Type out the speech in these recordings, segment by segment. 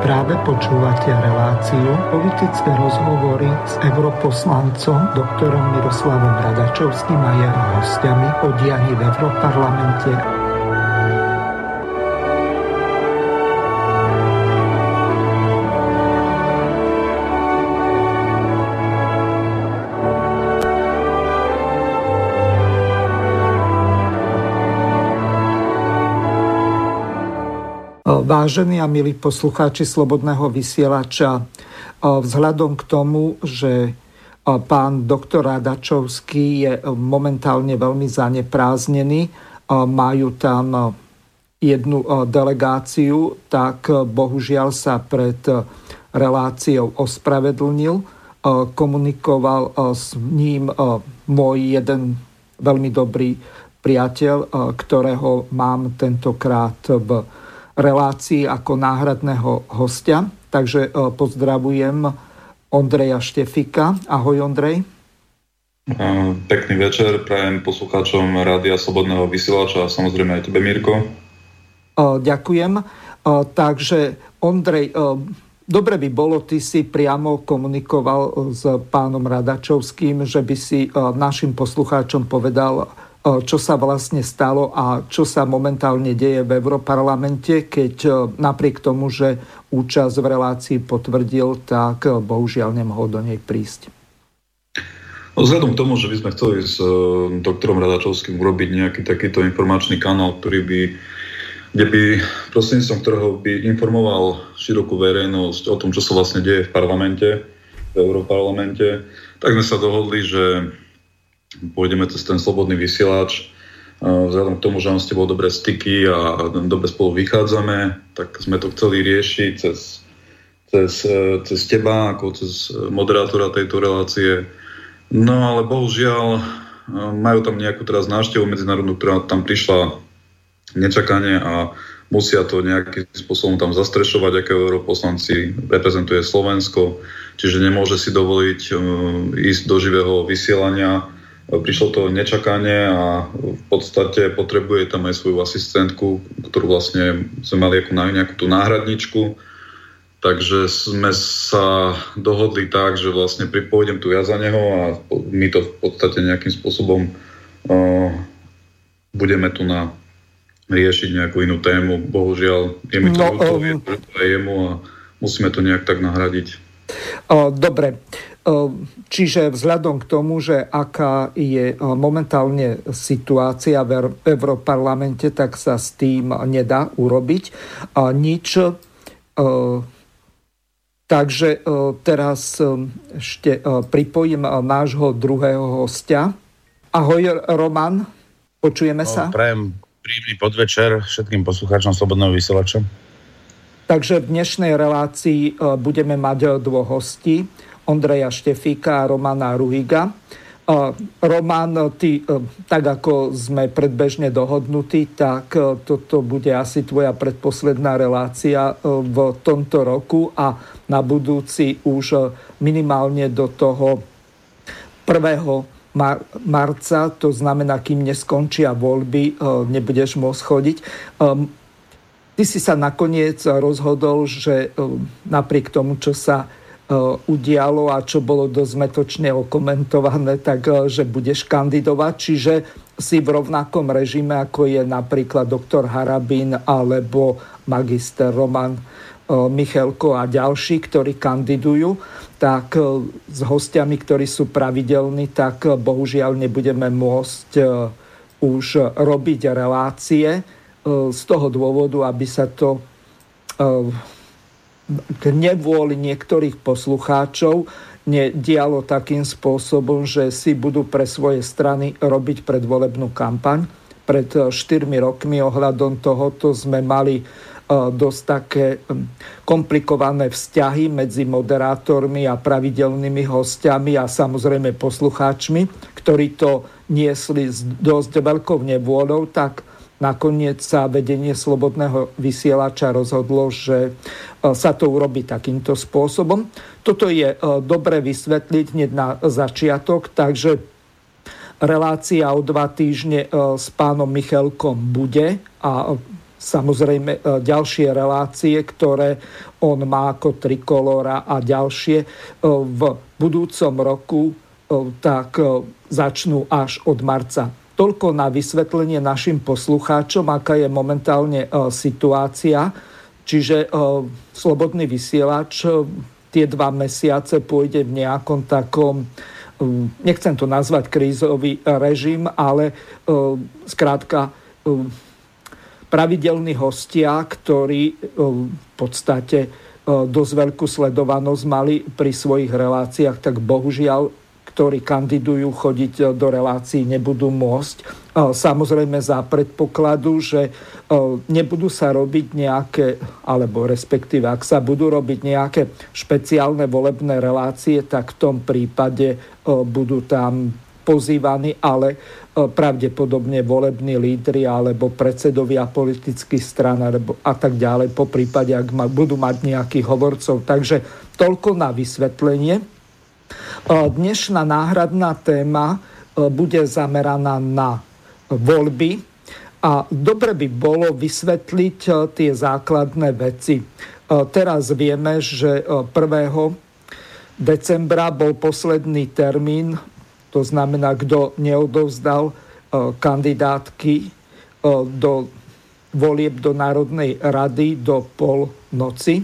Práve počúvate reláciu politické rozhovory s europoslancom doktorom Miroslavom Radačovským a jeho hostiami o dianí v Europarlamente Vážení a milí poslucháči Slobodného vysielača, vzhľadom k tomu, že pán doktor Radačovský je momentálne veľmi zanepráznený, majú tam jednu delegáciu, tak bohužiaľ sa pred reláciou ospravedlnil. Komunikoval s ním môj jeden veľmi dobrý priateľ, ktorého mám tentokrát v relácii ako náhradného hostia. Takže e, pozdravujem Ondreja Štefika. Ahoj Ondrej. Pekný večer prajem poslucháčom Rádia Slobodného vysielača a samozrejme aj tebe, Mirko. E, ďakujem. E, takže Ondrej, dobre by bolo, ty si priamo komunikoval s pánom Radačovským, že by si našim poslucháčom povedal, čo sa vlastne stalo a čo sa momentálne deje v Európarlamente, keď napriek tomu, že účasť v relácii potvrdil, tak bohužiaľ nemohol do nej prísť. Vzhľadom k tomu, že by sme chceli s doktorom Radačovským urobiť nejaký takýto informačný kanál, ktorý by, kde by prostredníctvom ktorého by informoval širokú verejnosť o tom, čo sa vlastne deje v parlamente, v Európarlamente, tak sme sa dohodli, že pôjdeme cez ten slobodný vysielač. Vzhľadom k tomu, že mám s tebou dobré styky a dobre spolu vychádzame, tak sme to chceli riešiť cez, cez, cez teba, ako cez moderátora tejto relácie. No ale bohužiaľ majú tam nejakú teraz návštevu medzinárodnú, ktorá tam prišla nečakane a musia to nejakým spôsobom tam zastrešovať, aké europoslanci reprezentuje Slovensko, čiže nemôže si dovoliť ísť do živého vysielania Prišlo to nečakane a v podstate potrebuje tam aj svoju asistentku, ktorú vlastne sme mali ako nejakú tú náhradničku. Takže sme sa dohodli tak, že vlastne pôjdem tu ja za neho a my to v podstate nejakým spôsobom uh, budeme tu na riešiť nejakú inú tému. Bohužiaľ, je mi to no, um... aj jemu a musíme to nejak tak nahradiť. Dobre, čiže vzhľadom k tomu, že aká je momentálne situácia v Európarlamente, tak sa s tým nedá urobiť nič. Takže teraz ešte pripojím nášho druhého hostia. Ahoj, Roman, počujeme sa? Prajem príjemný podvečer všetkým poslucháčom Slobodného vysielača. Takže v dnešnej relácii e, budeme mať e, dvoch hostí, Ondreja Štefíka a Romana Ruhiga. E, Roman, ty, tak ako sme predbežne dohodnutí, tak toto bude asi tvoja predposledná relácia v tomto roku a na budúci už minimálne do toho 1. marca, to znamená, kým neskončia voľby, nebudeš môcť chodiť. Ty si sa nakoniec rozhodol, že e, napriek tomu, čo sa e, udialo a čo bolo dosť metočne okomentované, tak e, že budeš kandidovať, čiže si v rovnakom režime, ako je napríklad doktor Harabín alebo magister Roman Michelko a ďalší, ktorí kandidujú, tak s hostiami, ktorí sú pravidelní, tak bohužiaľ nebudeme môcť už robiť relácie E, z toho dôvodu, aby sa to e, k nevôli niektorých poslucháčov nedialo takým spôsobom, že si budú pre svoje strany robiť predvolebnú kampaň. Pred 4 e, rokmi ohľadom tohoto sme mali dosť také komplikované vzťahy medzi moderátormi a pravidelnými hostiami a samozrejme poslucháčmi, ktorí to niesli s dosť veľkou nevôľou, tak Nakoniec sa vedenie slobodného vysielača rozhodlo, že e, sa to urobí takýmto spôsobom. Toto je e, dobre vysvetliť hneď na začiatok, takže relácia o dva týždne e, s pánom Michalkom bude a samozrejme ďalšie relácie, ktoré on má ako trikolora a ďalšie v budúcom roku tak začnú až od marca. Toľko na vysvetlenie našim poslucháčom, aká je momentálne situácia. Čiže slobodný vysielač tie dva mesiace pôjde v nejakom takom nechcem to nazvať krízový režim, ale zkrátka pravidelní hostia, ktorí v podstate dosť veľkú sledovanosť mali pri svojich reláciách, tak bohužiaľ ktorí kandidujú chodiť do relácií, nebudú môcť. Samozrejme za predpokladu, že nebudú sa robiť nejaké, alebo respektíve ak sa budú robiť nejaké špeciálne volebné relácie, tak v tom prípade budú tam pozývaní, ale pravdepodobne volební lídry alebo predsedovia politických stran alebo a tak ďalej, po prípade, ak budú mať nejakých hovorcov. Takže toľko na vysvetlenie. Dnešná náhradná téma bude zameraná na voľby a dobre by bolo vysvetliť tie základné veci. Teraz vieme, že 1. decembra bol posledný termín, to znamená, kto neodovzdal kandidátky do volieb do Národnej rady do pol noci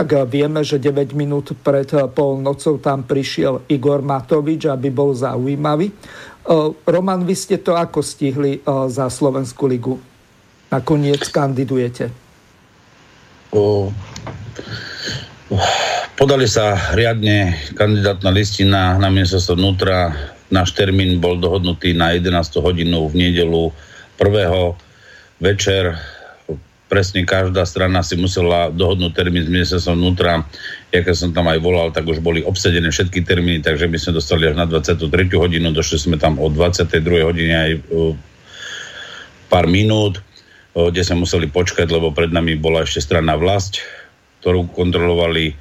tak eh, vieme, že 9 minút pred eh, polnocou tam prišiel Igor Matovič, aby bol zaujímavý. Eh, Roman, vy ste to ako stihli za Slovenskú ligu? Nakoniec kandidujete. O, podali sa riadne kandidátna listina na ministerstvo vnútra. Náš termín bol dohodnutý na 11 hodinu v nedelu 1. večer presne každá strana si musela dohodnúť termín s ministerstvom vnútra. Ja keď som tam aj volal, tak už boli obsedené všetky termíny, takže my sme dostali až na 23. hodinu, došli sme tam o 22. hodine aj pár minút, kde sme museli počkať, lebo pred nami bola ešte strana vlast, ktorú kontrolovali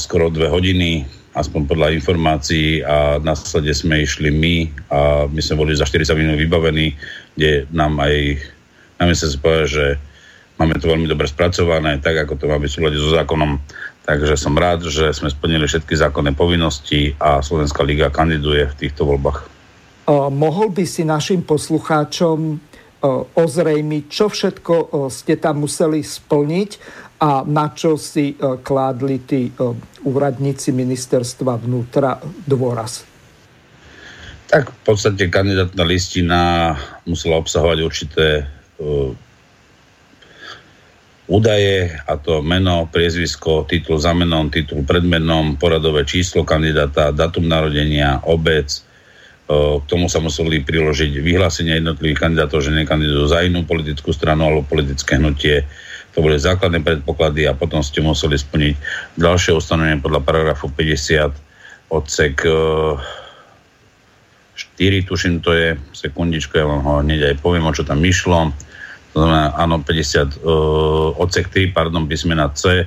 skoro dve hodiny, aspoň podľa informácií a následne sme išli my a my sme boli za 40 minút vybavení, kde nám aj na sa povedal, že Máme to veľmi dobre spracované, tak ako to má byť súľade so zákonom. Takže som rád, že sme splnili všetky zákonné povinnosti a Slovenská liga kandiduje v týchto voľbách. Uh, mohol by si našim poslucháčom uh, ozrejmiť, čo všetko uh, ste tam museli splniť a na čo si kládli tí úradníci ministerstva vnútra dôraz? Tak v podstate kandidátna listina musela obsahovať určité údaje, a to meno, priezvisko, titul za menom, titul pred menom, poradové číslo kandidáta, datum narodenia, obec. K tomu sa museli priložiť vyhlásenia jednotlivých kandidátov, že nekandidujú za inú politickú stranu alebo politické hnutie. To boli základné predpoklady a potom ste museli splniť ďalšie ustanovenie podľa paragrafu 50 odsek 4, tuším to je, sekundičku, ja vám ho hneď aj poviem, o čo tam išlo to znamená, áno, 50, uh, odsek 3, pardon, písmena C,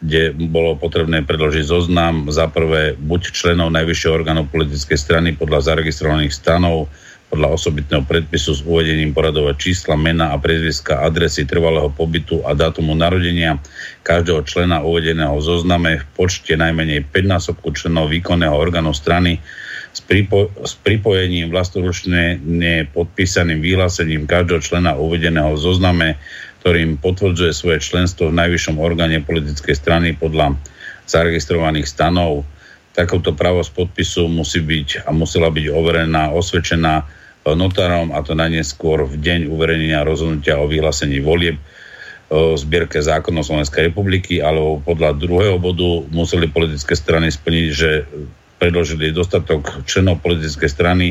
kde bolo potrebné predložiť zoznam. Za prvé buď členov najvyššieho orgánu politickej strany podľa zaregistrovaných stanov, podľa osobitného predpisu s uvedením poradového čísla, mena a prezviska, adresy trvalého pobytu a dátumu narodenia každého člena uvedeného v zozname v počte najmenej 5 násobku členov výkonného orgánu strany s, pripo- s pripojením vlastnoručne podpísaným vyhlásením každého člena uvedeného v zozname, ktorým potvrdzuje svoje členstvo v najvyššom orgáne politickej strany podľa zaregistrovaných stanov. Takouto pravosť podpisu musí byť a musela byť overená, osvedčená notárom a to najneskôr v deň uverejnenia rozhodnutia o vyhlásení volieb o zbierke zákonov Slovenskej republiky, alebo podľa druhého bodu museli politické strany splniť, že predložili dostatok členov politickej strany,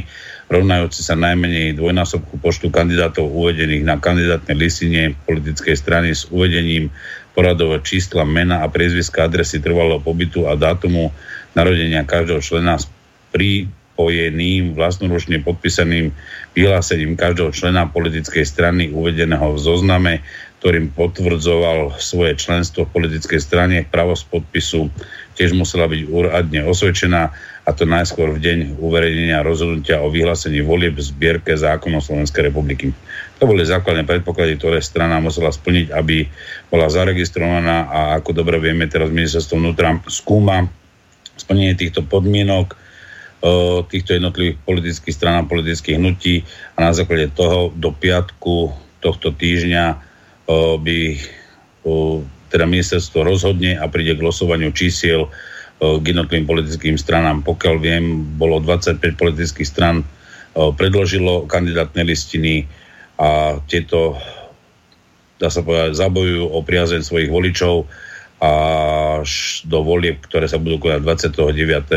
rovnajúci sa najmenej dvojnásobku počtu kandidátov uvedených na kandidátnej listine politickej strany s uvedením poradového čísla, mena a priezviska adresy trvalého pobytu a dátumu narodenia každého člena s pripojeným vlastnoručne podpísaným vyhlásením každého člena politickej strany uvedeného v zozname, ktorým potvrdzoval svoje členstvo v politickej strane, pravosť podpisu tiež musela byť úradne osvedčená a to najskôr v deň uverejnenia rozhodnutia o vyhlásení volieb v zbierke zákonov Slovenskej republiky. To boli základné predpoklady, ktoré strana musela splniť, aby bola zaregistrovaná a ako dobre vieme, teraz ministerstvo vnútra skúma splnenie týchto podmienok týchto jednotlivých politických stran a politických hnutí a na základe toho do piatku tohto týždňa by teda ministerstvo rozhodne a príde k losovaniu čísiel k jednotlivým politickým stranám. Pokiaľ viem, bolo 25 politických stran predložilo kandidátne listiny a tieto, dá sa povedať, zabojujú o priazeň svojich voličov až do volieb, ktoré sa budú konať 29.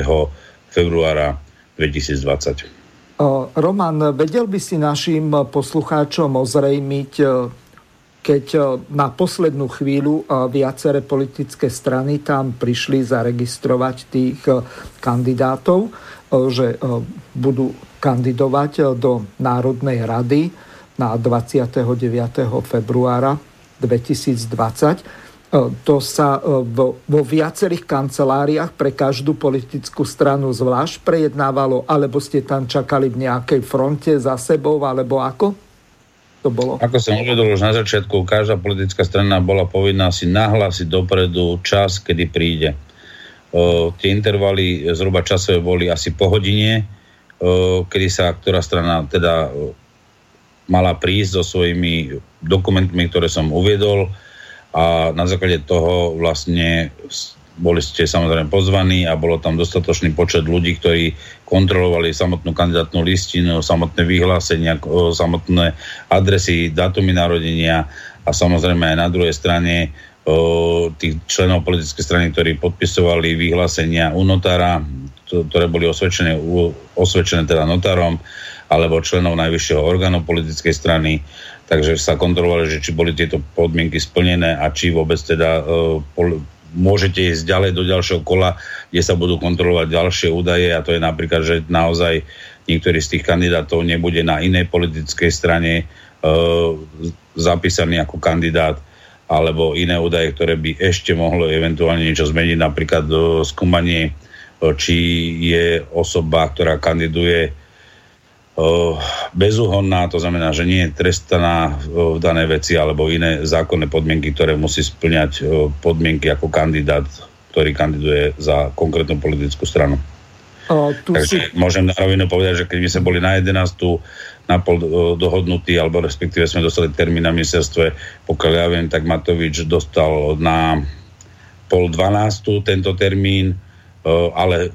februára 2020. Roman, vedel by si našim poslucháčom ozrejmiť, keď na poslednú chvíľu viaceré politické strany tam prišli zaregistrovať tých kandidátov, že budú kandidovať do Národnej rady na 29. februára 2020. E, to sa vo, vo viacerých kanceláriách pre každú politickú stranu zvlášť prejednávalo, alebo ste tam čakali v nejakej fronte za sebou, alebo ako? To bolo? Ako som uvedol už na začiatku, každá politická strana bola povinná si nahlásiť dopredu čas, kedy príde. O, tie intervaly zhruba časové boli asi po hodine, o, kedy sa ktorá strana teda mala prísť so svojimi dokumentmi, ktoré som uviedol a na základe toho vlastne boli ste samozrejme pozvaní a bolo tam dostatočný počet ľudí, ktorí kontrolovali samotnú kandidátnu listinu, samotné vyhlásenia, samotné adresy, dátumy narodenia a samozrejme aj na druhej strane tých členov politickej strany, ktorí podpisovali vyhlásenia u notára, ktoré boli osvedčené, osvedčené teda notárom alebo členov najvyššieho orgánu politickej strany. Takže sa kontrolovali, že či boli tieto podmienky splnené a či vôbec teda môžete ísť ďalej do ďalšieho kola, kde sa budú kontrolovať ďalšie údaje a to je napríklad, že naozaj niektorý z tých kandidátov nebude na inej politickej strane uh, zapísaný ako kandidát alebo iné údaje, ktoré by ešte mohlo eventuálne niečo zmeniť, napríklad uh, skúmanie, uh, či je osoba, ktorá kandiduje bezúhonná, to znamená, že nie je trestaná v danej veci alebo iné zákonné podmienky, ktoré musí splňať podmienky ako kandidát, ktorý kandiduje za konkrétnu politickú stranu. O, tu Takže si... môžem na rovinu povedať, že keď my sme boli na 11. na pol dohodnutí, alebo respektíve sme dostali termín na ministerstve, pokiaľ ja viem, tak Matovič dostal na pol 12. tento termín, ale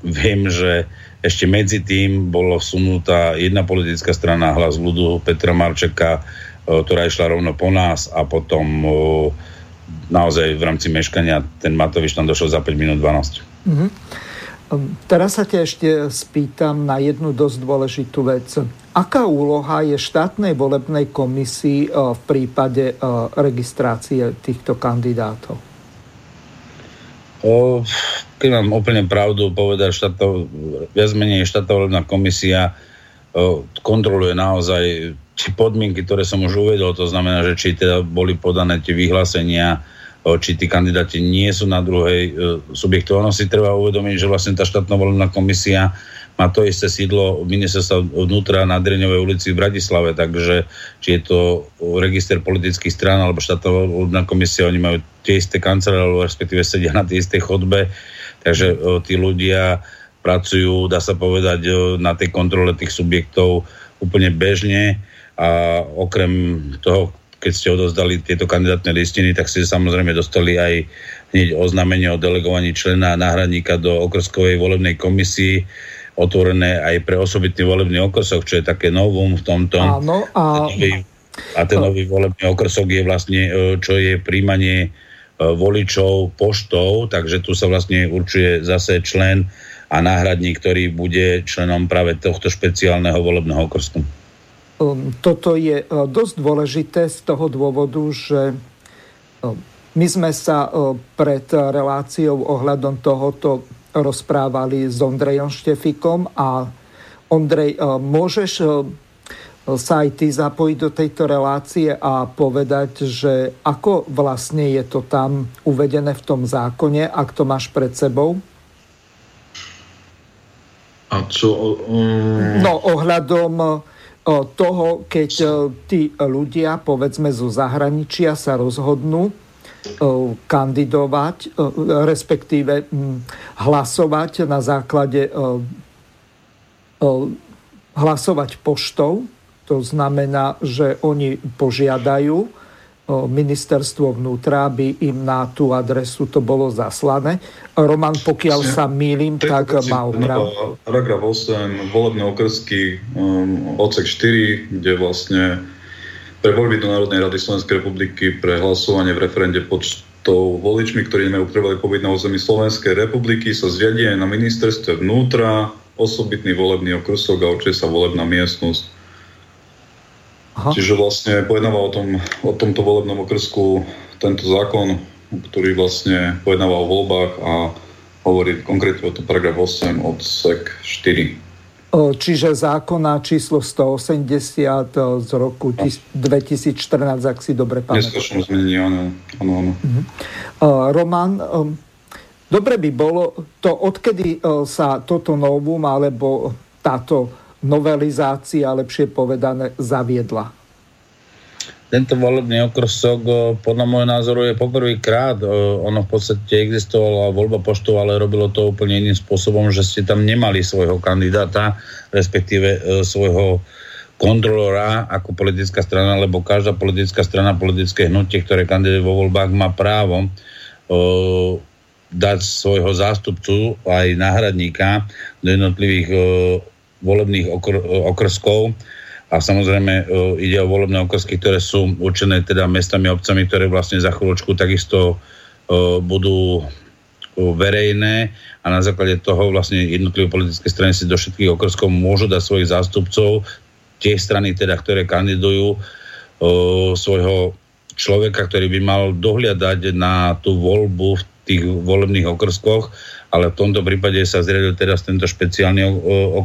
viem, že ešte medzi tým bolo vsunutá jedna politická strana hlas ľudu Petra Marčeka, ktorá išla rovno po nás a potom naozaj v rámci meškania ten Matovič tam došiel za 5 minút 12. Mm-hmm. Teraz sa ťa ešte spýtam na jednu dosť dôležitú vec. Aká úloha je štátnej volebnej komisii v prípade registrácie týchto kandidátov? Keď mám úplne pravdu povedať, štátov, viac menej štátna volebná komisia kontroluje naozaj či podmienky, ktoré som už uvedol, to znamená, že či teda boli podané tie vyhlásenia, či tí kandidáti nie sú na druhej o, subjektu. Ono si treba uvedomiť, že vlastne tá štátna volebná komisia má to isté sídlo ministerstva vnútra na Dreňovej ulici v Bratislave, takže či je to register politických strán alebo štátna volebná komisia, oni majú tie isté kancelárie, respektíve sedia na tej istej chodbe, takže o, tí ľudia pracujú, dá sa povedať, o, na tej kontrole tých subjektov úplne bežne. A okrem toho, keď ste odozdali tieto kandidátne listiny, tak ste samozrejme dostali aj hneď oznámenie o delegovaní člena náhradníka do okrskovej volebnej komisii, otvorené aj pre osobitný volebný okrsok, čo je také novum v tomto. Áno, a... A ten nový volebný okrsok je vlastne, e, čo je príjmanie e, voličov poštou, takže tu sa vlastne určuje zase člen a náhradník, ktorý bude členom práve tohto špeciálneho volebného okrsku. Um, toto je e, dosť dôležité z toho dôvodu, že my sme sa pred reláciou ohľadom tohoto rozprávali s Ondrejom Štefikom a Ondrej, e, môžeš e, sa aj ty zapojiť do tejto relácie a povedať, že ako vlastne je to tam uvedené v tom zákone, ak to máš pred sebou? A čo? Um... No ohľadom toho, keď tí ľudia, povedzme zo zahraničia, sa rozhodnú kandidovať, respektíve hlasovať na základe hlasovať poštou. To znamená, že oni požiadajú ministerstvo vnútra, aby im na tú adresu to bolo zaslané. Roman, pokiaľ sa mýlim, tak má oprav. Paragraf 8, volebné okrsky, um, odsek 4, kde vlastne pre voľby do Národnej rady Slovenskej republiky pre hlasovanie v referende počtou voličmi, ktorí nemajú trvalý pobyt na území Slovenskej republiky, sa zriadie na ministerstve vnútra osobitný volebný okrsok a určite sa volebná miestnosť Aha. Čiže vlastne pojednáva o, tom, o tomto volebnom okrsku tento zákon, ktorý vlastne pojednáva o voľbách a hovorí konkrétne o to paragraf 8 odsek 4. Čiže zákona číslo 180 z roku 2014, ak si dobre pamätám. Zmenení, áno. áno, áno. Uh-huh. Roman, dobre by bolo to, odkedy sa toto novum alebo táto novelizácia, lepšie povedané, zaviedla? Tento volebný okrsok podľa môjho názoru je poprvýkrát. Ono v podstate existovala voľba poštov, ale robilo to úplne iným spôsobom, že ste tam nemali svojho kandidáta, respektíve e, svojho kontrolora ako politická strana, lebo každá politická strana, politické hnutie, ktoré kandiduje vo voľbách, má právo dať svojho zástupcu aj náhradníka do jednotlivých volebných okr- okrskov a samozrejme e, ide o volebné okrsky, ktoré sú určené teda mestami a obcami, ktoré vlastne za chvíľočku takisto e, budú e, verejné. A na základe toho vlastne jednotlivé politické strany si do všetkých okrskov môžu dať svojich zástupcov, tie strany teda, ktoré kandidujú svojho človeka, ktorý by mal dohliadať na tú voľbu v tých volebných okrskoch. Ale v tomto prípade sa zriadil teraz tento špeciálny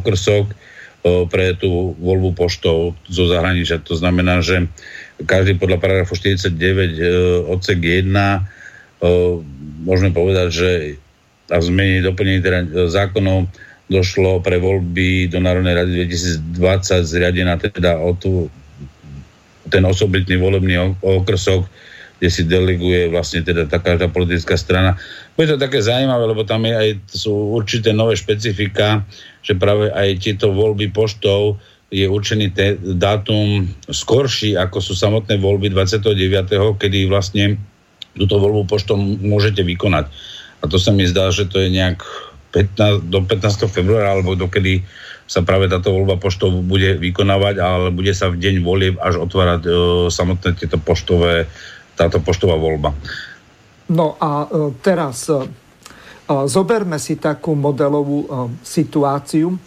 okrsok pre tú voľbu poštov zo zahraničia. To znamená, že každý podľa paragrafu 49 e, odsek 1 môžeme povedať, že a v zmene doplnení teda zákonov došlo pre voľby do Národnej rady 2020 zriadená teda o tú, ten osobitný volebný okrsok kde si deleguje vlastne teda tá každá politická strana. Bude to také zaujímavé, lebo tam je aj, sú určité nové špecifika, že práve aj tieto voľby poštov je určený te, dátum skorší, ako sú samotné voľby 29., kedy vlastne túto voľbu poštou môžete vykonať. A to sa mi zdá, že to je nejak 15, do 15. februára, alebo dokedy sa práve táto voľba poštov bude vykonávať, ale bude sa v deň volieb až otvárať e, samotné tieto poštové táto poštová voľba. No a e, teraz e, e, zoberme si takú modelovú situáciu.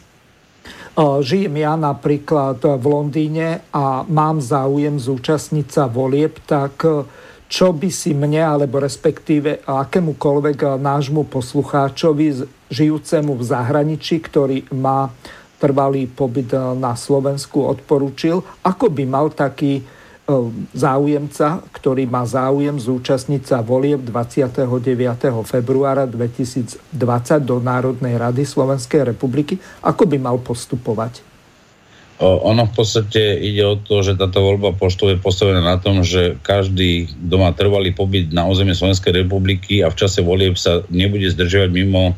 Žijem ja napríklad v Londýne a mám záujem zúčastniť sa volieb, tak čo by si mne, alebo respektíve akémukoľvek nášmu poslucháčovi žijúcemu v zahraničí, ktorý má trvalý pobyt na Slovensku odporúčil, ako by mal taký záujemca, ktorý má záujem zúčastniť sa volieb 29. februára 2020 do Národnej rady Slovenskej republiky, ako by mal postupovať? Ono v podstate ide o to, že táto voľba poštov je postavená na tom, že každý, kto má trvalý pobyt na území Slovenskej republiky a v čase volieb sa nebude zdržiavať mimo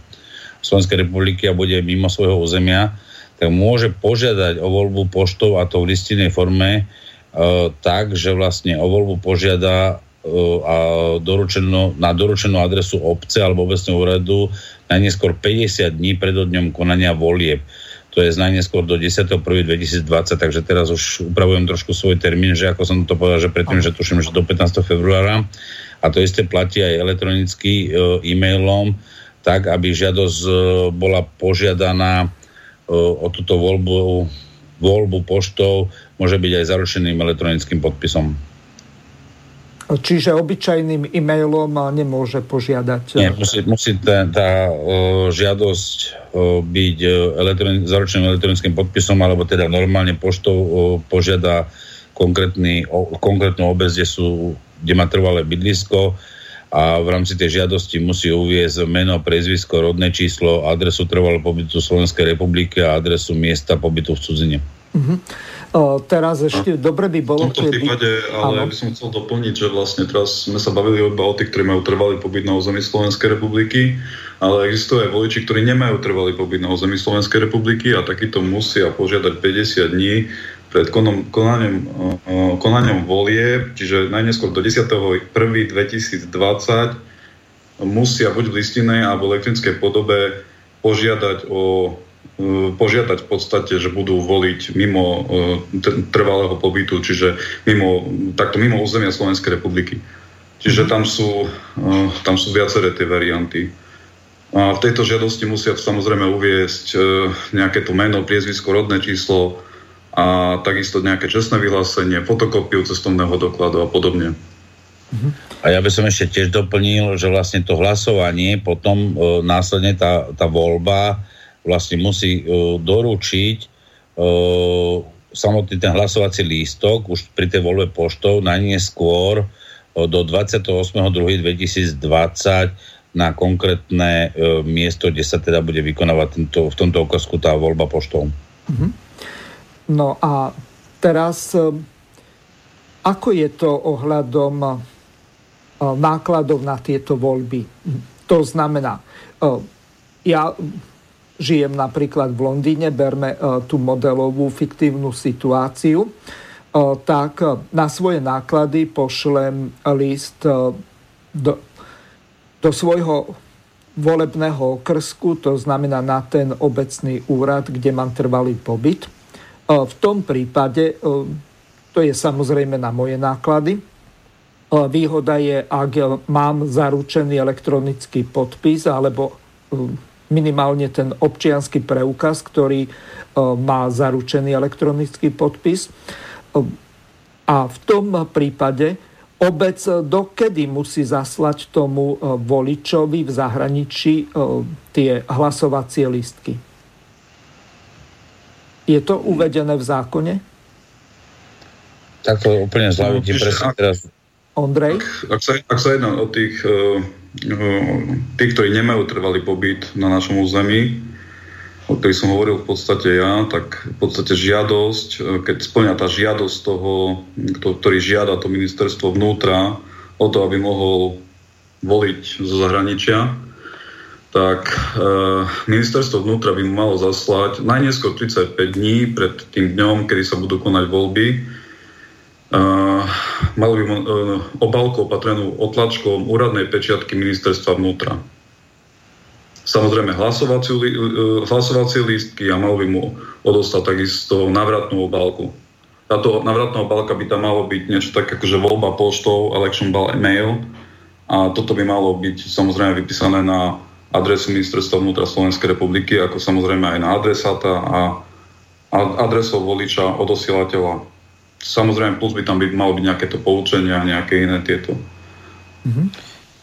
Slovenskej republiky a bude mimo svojho územia, tak môže požiadať o voľbu poštov a to v listinnej forme E, tak, že vlastne o voľbu požiada e, a doručenú, na doručenú adresu obce alebo obecného úradu najneskôr 50 dní pred dňom konania volieb. To je najneskôr do 10.1.2020, takže teraz už upravujem trošku svoj termín, že ako som to povedal, že predtým, že tuším, že do 15. februára. A to isté platí aj elektronicky e, e-mailom, tak aby žiadosť bola požiadaná o túto voľbu voľbu poštou môže byť aj zaručeným elektronickým podpisom. Čiže obyčajným e-mailom nemôže požiadať. Nie, musí, musí tá, tá o, žiadosť o, byť elektroni- zaručeným elektronickým podpisom, alebo teda normálne poštou o, požiada konkrétny, o, konkrétnu obec, kde, sú, kde má trvalé bydlisko a v rámci tej žiadosti musí uviezť meno, prezvisko, rodné číslo, adresu trvalého pobytu Slovenskej republiky a adresu miesta pobytu v cudzine. Uh-huh. O, teraz ešte no. dobre by bolo... V tomto prípade, ale ja by som chcel doplniť, že vlastne teraz sme sa bavili iba o tých, ktorí majú trvalý pobyt na území Slovenskej republiky, ale existujú aj voliči, ktorí nemajú trvalý pobyt na území Slovenskej republiky a takýto musia požiadať 50 dní pred konom, konaním, konaním volie, čiže najneskôr do 10.1.2020 musia buď v listinej alebo elektronickej podobe požiadať o požiadať v podstate, že budú voliť mimo e, trvalého pobytu, čiže mimo, takto mimo územia Slovenskej republiky. Čiže tam sú, e, tam sú viaceré tie varianty. A v tejto žiadosti musia samozrejme uviesť nejaké to meno, priezvisko, rodné číslo a takisto nejaké čestné vyhlásenie, fotokopiu cestovného dokladu a podobne. Mhm. A ja by som ešte tiež doplnil, že vlastne to hlasovanie, potom e, následne tá, tá voľba vlastne musí uh, doručiť uh, samotný ten hlasovací lístok už pri tej voľbe poštou najneskôr uh, do 28.2.2020 na konkrétne uh, miesto, kde sa teda bude vykonávať tento, v tomto okazku tá voľba poštou. Mm-hmm. No a teraz ako je to ohľadom nákladov na tieto voľby? To znamená, ja žijem napríklad v Londýne, berme e, tú modelovú fiktívnu situáciu, e, tak e, na svoje náklady pošlem list do, do svojho volebného okrsku, to znamená na ten obecný úrad, kde mám trvalý pobyt. V tom prípade, to je samozrejme na moje náklady, výhoda je, ak mám zaručený elektronický podpis alebo minimálne ten občianský preukaz, ktorý e, má zaručený elektronický podpis. E, a v tom prípade obec dokedy musí zaslať tomu e, voličovi v zahraničí tie hlasovacie listky? Je to uvedené v zákone? Tak to úplne zľavím no, presne teraz. Ondrej? Ak, ak, sa, ak sa jedná o tých uh tí, ktorí nemajú trvalý pobyt na našom území, o ktorých som hovoril v podstate ja, tak v podstate žiadosť, e, keď splňa tá žiadosť toho, ktorý žiada to ministerstvo vnútra o to, aby mohol voliť zo zahraničia, tak e, ministerstvo vnútra by mu malo zaslať najnieskôr 35 dní pred tým dňom, kedy sa budú konať voľby, Uh, mal by uh, obálku opatrenú otlačkom úradnej pečiatky ministerstva vnútra. Samozrejme uh, hlasovacie lístky a mal by mu odostať takisto navratnú obálku. Táto navratná obálka by tam malo byť niečo tak akože voľba poštou, election ball email a toto by malo byť samozrejme vypísané na adresu ministerstva vnútra Slovenskej republiky, ako samozrejme aj na adresáta a adresou voliča odosielateľa Samozrejme, plus by tam by malo byť nejaké to poučenie a nejaké iné tieto. Mm-hmm.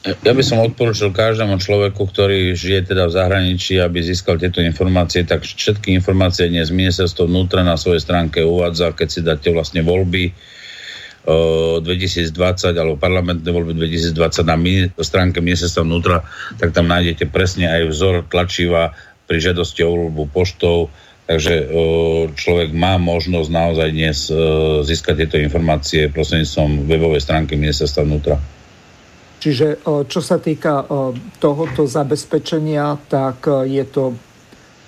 Ja by som odporučil každému človeku, ktorý žije teda v zahraničí, aby získal tieto informácie, tak všetky informácie dnes ministerstvo vnútra na svojej stránke uvádza, keď si dáte vlastne voľby uh, 2020 alebo parlamentné voľby 2020 na stránke ministerstva vnútra, tak tam nájdete presne aj vzor tlačiva pri žiadosti o voľbu poštou, Takže človek má možnosť naozaj dnes získať tieto informácie prostredníctvom webovej stránky ministerstva vnútra. Čiže čo sa týka tohoto zabezpečenia, tak je to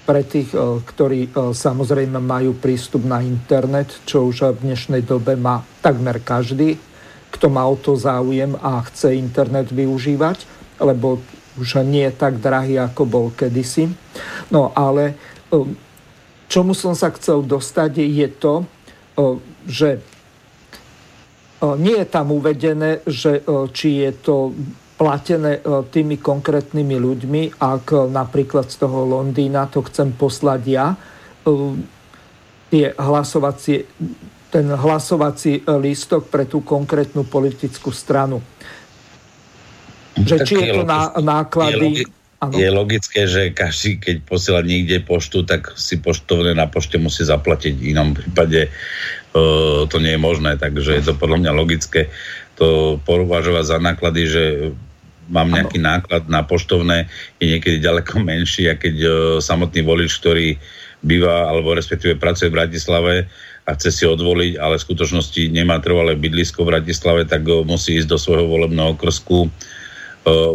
pre tých, ktorí samozrejme majú prístup na internet, čo už v dnešnej dobe má takmer každý, kto má o to záujem a chce internet využívať, lebo už nie je tak drahý, ako bol kedysi. No ale čomu som sa chcel dostať, je to, že nie je tam uvedené, že či je to platené tými konkrétnymi ľuďmi, ak napríklad z toho Londýna to chcem poslať ja, tie hlasovacie, ten hlasovací lístok pre tú konkrétnu politickú stranu. Že či je to na, náklady... Je, logi- je logické, že každý, keď posiela niekde poštu, tak si poštovné na pošte musí zaplatiť. V inom prípade uh, to nie je možné, takže je to podľa mňa logické to považovať za náklady, že mám nejaký ano. náklad na poštovné, je niekedy ďaleko menší a keď uh, samotný volič, ktorý býva alebo respektíve pracuje v Bratislave a chce si odvoliť, ale v skutočnosti nemá trvalé bydlisko v Bratislave, tak uh, musí ísť do svojho volebného okrsku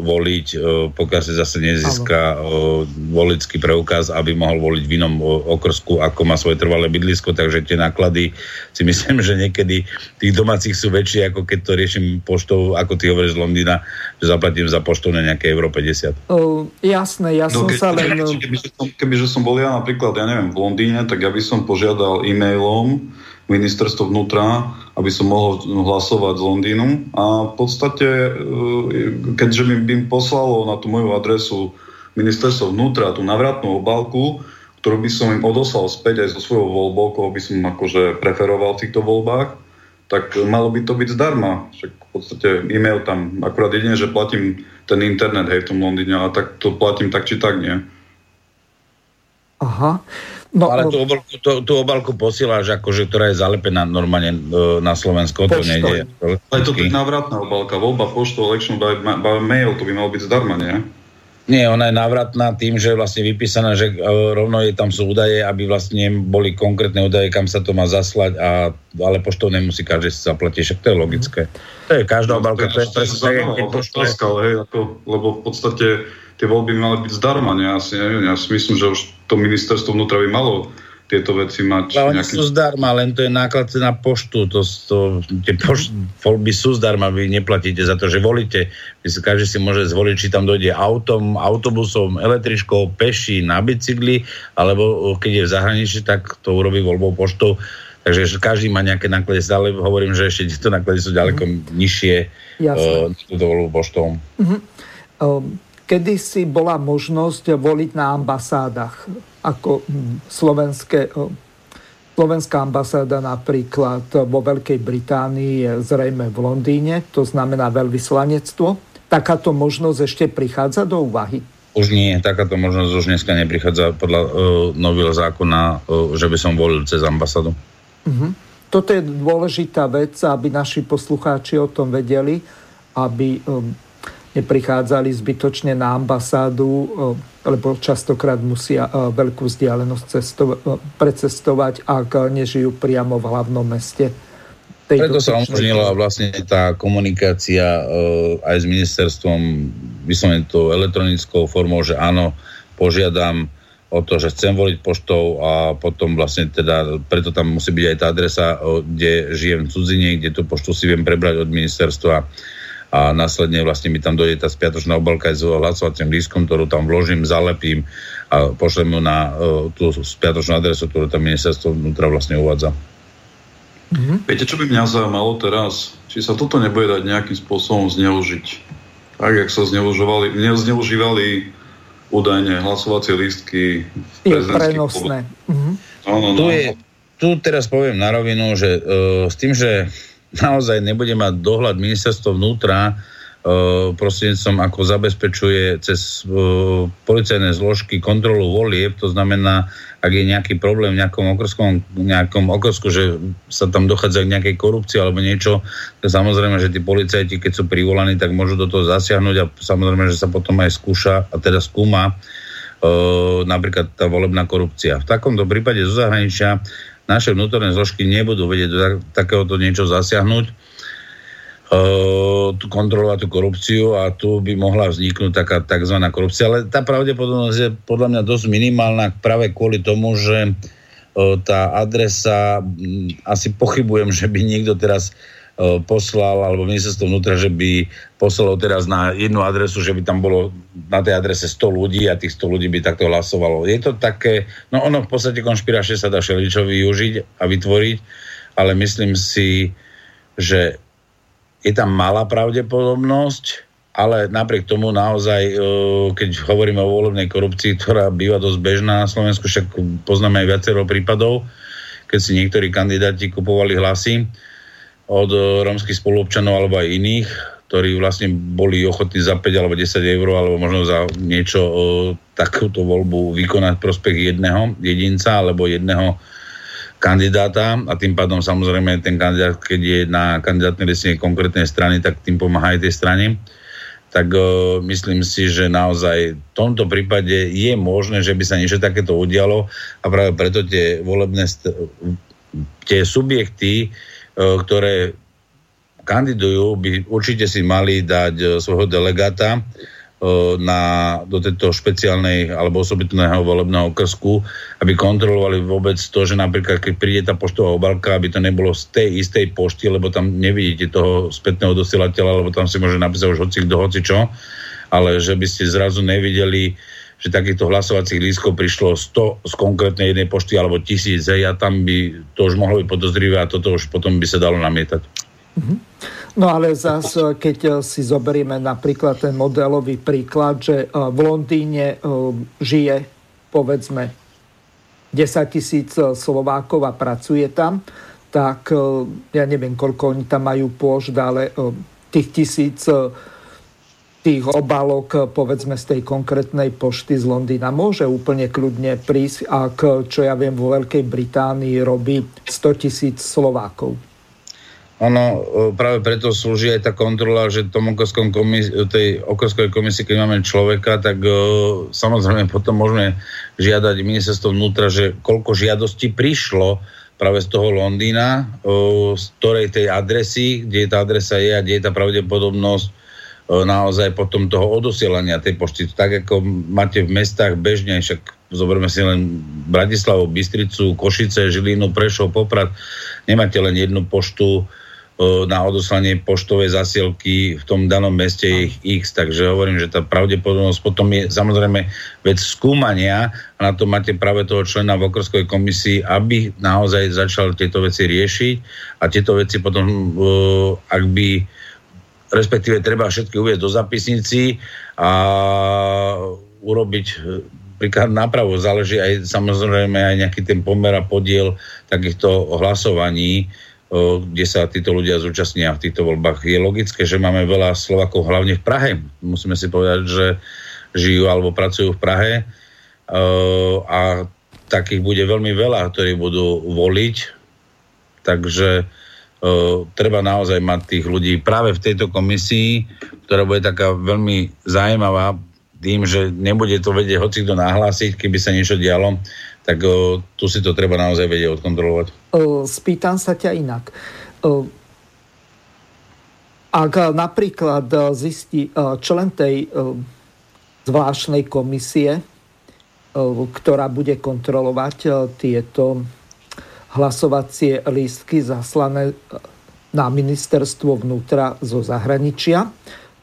voliť, uh, pokiaľ sa zase nezíska uh, volický preukaz, aby mohol voliť v inom uh, okrsku, ako má svoje trvalé bydlisko, takže tie náklady si myslím, že niekedy tých domácich sú väčšie, ako keď to riešim poštou, ako ty hovoríš z Londýna, že zaplatím za poštovné nejaké euro 50. Uh, jasné, ja no, som keď, sa len... Keby, som, keby že som bol ja napríklad, ja neviem, v Londýne, tak ja by som požiadal e-mailom ministerstvo vnútra, aby som mohol hlasovať z Londýnu. A v podstate, e, keďže mi by poslalo na tú moju adresu ministerstvo vnútra tú navratnú obálku, ktorú by som im odoslal späť aj so svojou voľbou, koho by som akože preferoval v týchto voľbách, tak malo by to byť zdarma. Však v podstate e-mail tam, akurát jedine, že platím ten internet hej v tom Londýne, ale tak to platím tak či tak, nie? Aha. No, ale tú obalku, tú, tú obalku posieláš, akože, ktorá je zalepená normálne e, na Slovensko, to nejde. Ale to je návratná obalka, voľba poštou, election by, by mail, to by malo byť zdarma, nie? Nie, ona je návratná tým, že je vlastne vypísaná, že e, rovno je tam sú údaje, aby vlastne boli konkrétne údaje, kam sa to má zaslať, a, ale poštou nemusí každý si zaplatiť, však to je logické. To je každá no, obalka, to je presne lebo v podstate tie voľby mali byť zdarma, ne? Ja si, neviem, ja si myslím, že už to ministerstvo vnútra by malo tieto veci mať. Ale nejaký... sú zdarma, len to je náklad na poštu. To, to, tie pošt, voľby sú zdarma, vy neplatíte za to, že volíte. Každý si môže zvoliť, či tam dojde autom, autobusom, električkou, peši, na bicykli, alebo keď je v zahraničí, tak to urobí voľbou poštou. Takže každý má nejaké náklady. Stále hovorím, že ešte tieto náklady sú ďaleko mm. nižšie uh, túto voľbu poštou. Mm-hmm. Um, kedy si bola možnosť voliť na ambasádach, ako hm, slovenské, slovenská ambasáda napríklad vo Veľkej Británii je zrejme v Londýne, to znamená veľvyslanectvo. Takáto možnosť ešte prichádza do úvahy? Už nie, takáto možnosť už dneska neprichádza podľa uh, nového zákona, uh, že by som volil cez ambasádu. Uh-huh. Toto je dôležitá vec, aby naši poslucháči o tom vedeli, aby um, neprichádzali zbytočne na ambasádu, lebo častokrát musia veľkú vzdialenosť cesto- precestovať, ak nežijú priamo v hlavnom meste. Preto sa umožnila vlastne tá komunikácia aj s ministerstvom, vyslovene to elektronickou formou, že áno, požiadam o to, že chcem voliť poštou a potom vlastne teda, preto tam musí byť aj tá adresa, kde žijem v cudzine, kde tú poštu si viem prebrať od ministerstva a následne vlastne mi tam dojde tá spiatočná obalka aj s hlasovacím lístkom, ktorú tam vložím, zalepím a pošlem ju na uh, tú spiatočnú adresu, ktorú tam ministerstvo vnútra vlastne uvádza. Mm-hmm. Viete, čo by mňa zaujímalo teraz? Či sa toto nebude dať nejakým spôsobom zneužiť? Tak, jak sa zneužívali, zneužívali údajne hlasovacie lístky je prenosné. Mm-hmm. No, no, no. Tu, je, tu teraz poviem na rovinu, že uh, s tým, že naozaj nebude mať dohľad ministerstvo vnútra uh, prostredníctvom, ako zabezpečuje cez uh, policajné zložky kontrolu volieb, to znamená, ak je nejaký problém v nejakom okrskom, nejakom okrsku, že sa tam dochádza k nejakej korupcii alebo niečo, to samozrejme, že tí policajti, keď sú privolaní, tak môžu do toho zasiahnuť a samozrejme, že sa potom aj skúša a teda skúma uh, napríklad tá volebná korupcia. V takomto prípade zo zahraničia naše vnútorné zložky nebudú vedieť do takéhoto niečo zasiahnuť, uh, kontrolovať tú korupciu a tu by mohla vzniknúť taká tzv. korupcia. Ale tá pravdepodobnosť je podľa mňa dosť minimálna práve kvôli tomu, že uh, tá adresa, asi pochybujem, že by niekto teraz E, poslal, alebo ministerstvo vnútra, že by poslalo teraz na jednu adresu, že by tam bolo na tej adrese 100 ľudí a tých 100 ľudí by takto hlasovalo. Je to také, no ono v podstate konšpiračne sa dá všeličo využiť a vytvoriť, ale myslím si, že je tam malá pravdepodobnosť, ale napriek tomu naozaj, e, keď hovoríme o volebnej korupcii, ktorá býva dosť bežná na Slovensku, však poznáme aj viacero prípadov, keď si niektorí kandidáti kupovali hlasy od rómskych spoluobčanov alebo aj iných, ktorí vlastne boli ochotní za 5 alebo 10 eur alebo možno za niečo o, takúto voľbu vykonať prospech jedného jedinca alebo jedného kandidáta a tým pádom samozrejme ten kandidát, keď je na kandidátnej listine konkrétnej strany, tak tým pomáha aj tej strane. Tak uh, myslím si, že naozaj v tomto prípade je možné, že by sa niečo takéto udialo a práve preto tie volebné st- tie subjekty, ktoré kandidujú, by určite si mali dať e, svojho delegáta e, na, do tejto špeciálnej alebo osobitného volebného okrsku, aby kontrolovali vôbec to, že napríklad keď príde tá poštová obalka, aby to nebolo z tej istej pošty, lebo tam nevidíte toho spätného dosielateľa, lebo tam si môže napísať už hoci kto, hoci čo, ale že by ste zrazu nevideli, že takýchto hlasovacích lístkov prišlo 100 z konkrétnej jednej pošty alebo tisíc, a tam by to už mohlo byť podozrivé a toto už potom by sa dalo namietať. Mm-hmm. No ale zase, keď eh, si zoberieme napríklad ten modelový príklad, že eh, v Londýne eh, žije povedzme 10 tisíc Slovákov a pracuje tam, tak ja neviem, koľko oni tam majú pôžd, ale tých tisíc tých obalok, povedzme z tej konkrétnej pošty z Londýna, môže úplne kľudne prísť, ak, čo ja viem, vo Veľkej Británii robí 100 tisíc Slovákov. Ono e, práve preto slúži aj tá kontrola, že tom okrskom komis- tej okrskovej komisii, keď máme človeka, tak uh, samozrejme potom môžeme žiadať ministerstvo vnútra, že koľko žiadostí prišlo práve z toho Londýna, uh, z ktorej tej adresy, kde tá adresa je a kde je tá pravdepodobnosť naozaj potom toho odosielania tej pošty. Tak ako máte v mestách bežne, však zoberme si len Bratislavu, Bystricu, Košice, Žilinu, Prešov, Poprad, nemáte len jednu poštu, na odoslanie poštovej zasielky v tom danom meste je ich x, takže hovorím, že tá pravdepodobnosť potom je samozrejme vec skúmania a na to máte práve toho člena v okrskovej komisii, aby naozaj začal tieto veci riešiť a tieto veci potom, ak by respektíve treba všetky uvieť do zapisnici a urobiť príklad napravo. Záleží aj samozrejme aj nejaký ten pomer a podiel takýchto hlasovaní, kde sa títo ľudia zúčastnia v týchto voľbách. Je logické, že máme veľa Slovakov hlavne v Prahe. Musíme si povedať, že žijú alebo pracujú v Prahe a takých bude veľmi veľa, ktorí budú voliť. Takže treba naozaj mať tých ľudí práve v tejto komisii, ktorá bude taká veľmi zaujímavá tým, že nebude to vedieť hoci kto nahlásiť, keby sa niečo dialo, tak o, tu si to treba naozaj vedieť odkontrolovať. Spýtam sa ťa inak. Ak napríklad zistí člen tej zvláštnej komisie, ktorá bude kontrolovať tieto hlasovacie lístky zaslané na ministerstvo vnútra zo zahraničia,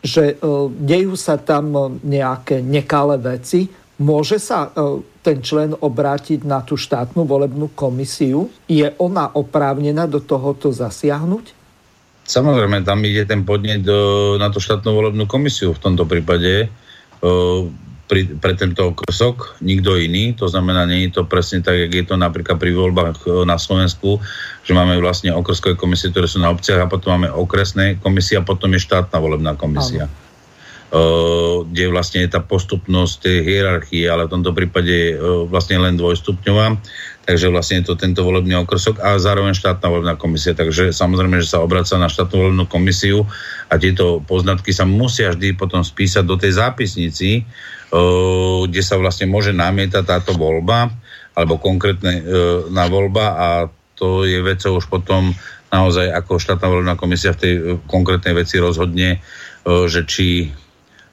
že dejú sa tam nejaké nekalé veci, môže sa ten člen obrátiť na tú štátnu volebnú komisiu? Je ona oprávnená do tohoto zasiahnuť? Samozrejme, tam ide ten podnet na tú štátnu volebnú komisiu v tomto prípade pri, pre tento okrsok, nikto iný. To znamená, nie je to presne tak, jak je to napríklad pri voľbách na Slovensku, že máme vlastne okrskové komisie, ktoré sú na obciach a potom máme okresné komisie a potom je štátna volebná komisia. Áno kde vlastne je tá postupnosť tej hierarchie, ale v tomto prípade je vlastne len dvojstupňová. Takže vlastne je to tento volebný okrsok a zároveň štátna volebná komisia. Takže samozrejme, že sa obraca na štátnu volebnú komisiu a tieto poznatky sa musia vždy potom spísať do tej zápisnici, kde sa vlastne môže namietať táto voľba alebo konkrétne na voľba a to je vecou už potom naozaj ako štátna volebná komisia v tej konkrétnej veci rozhodne, že či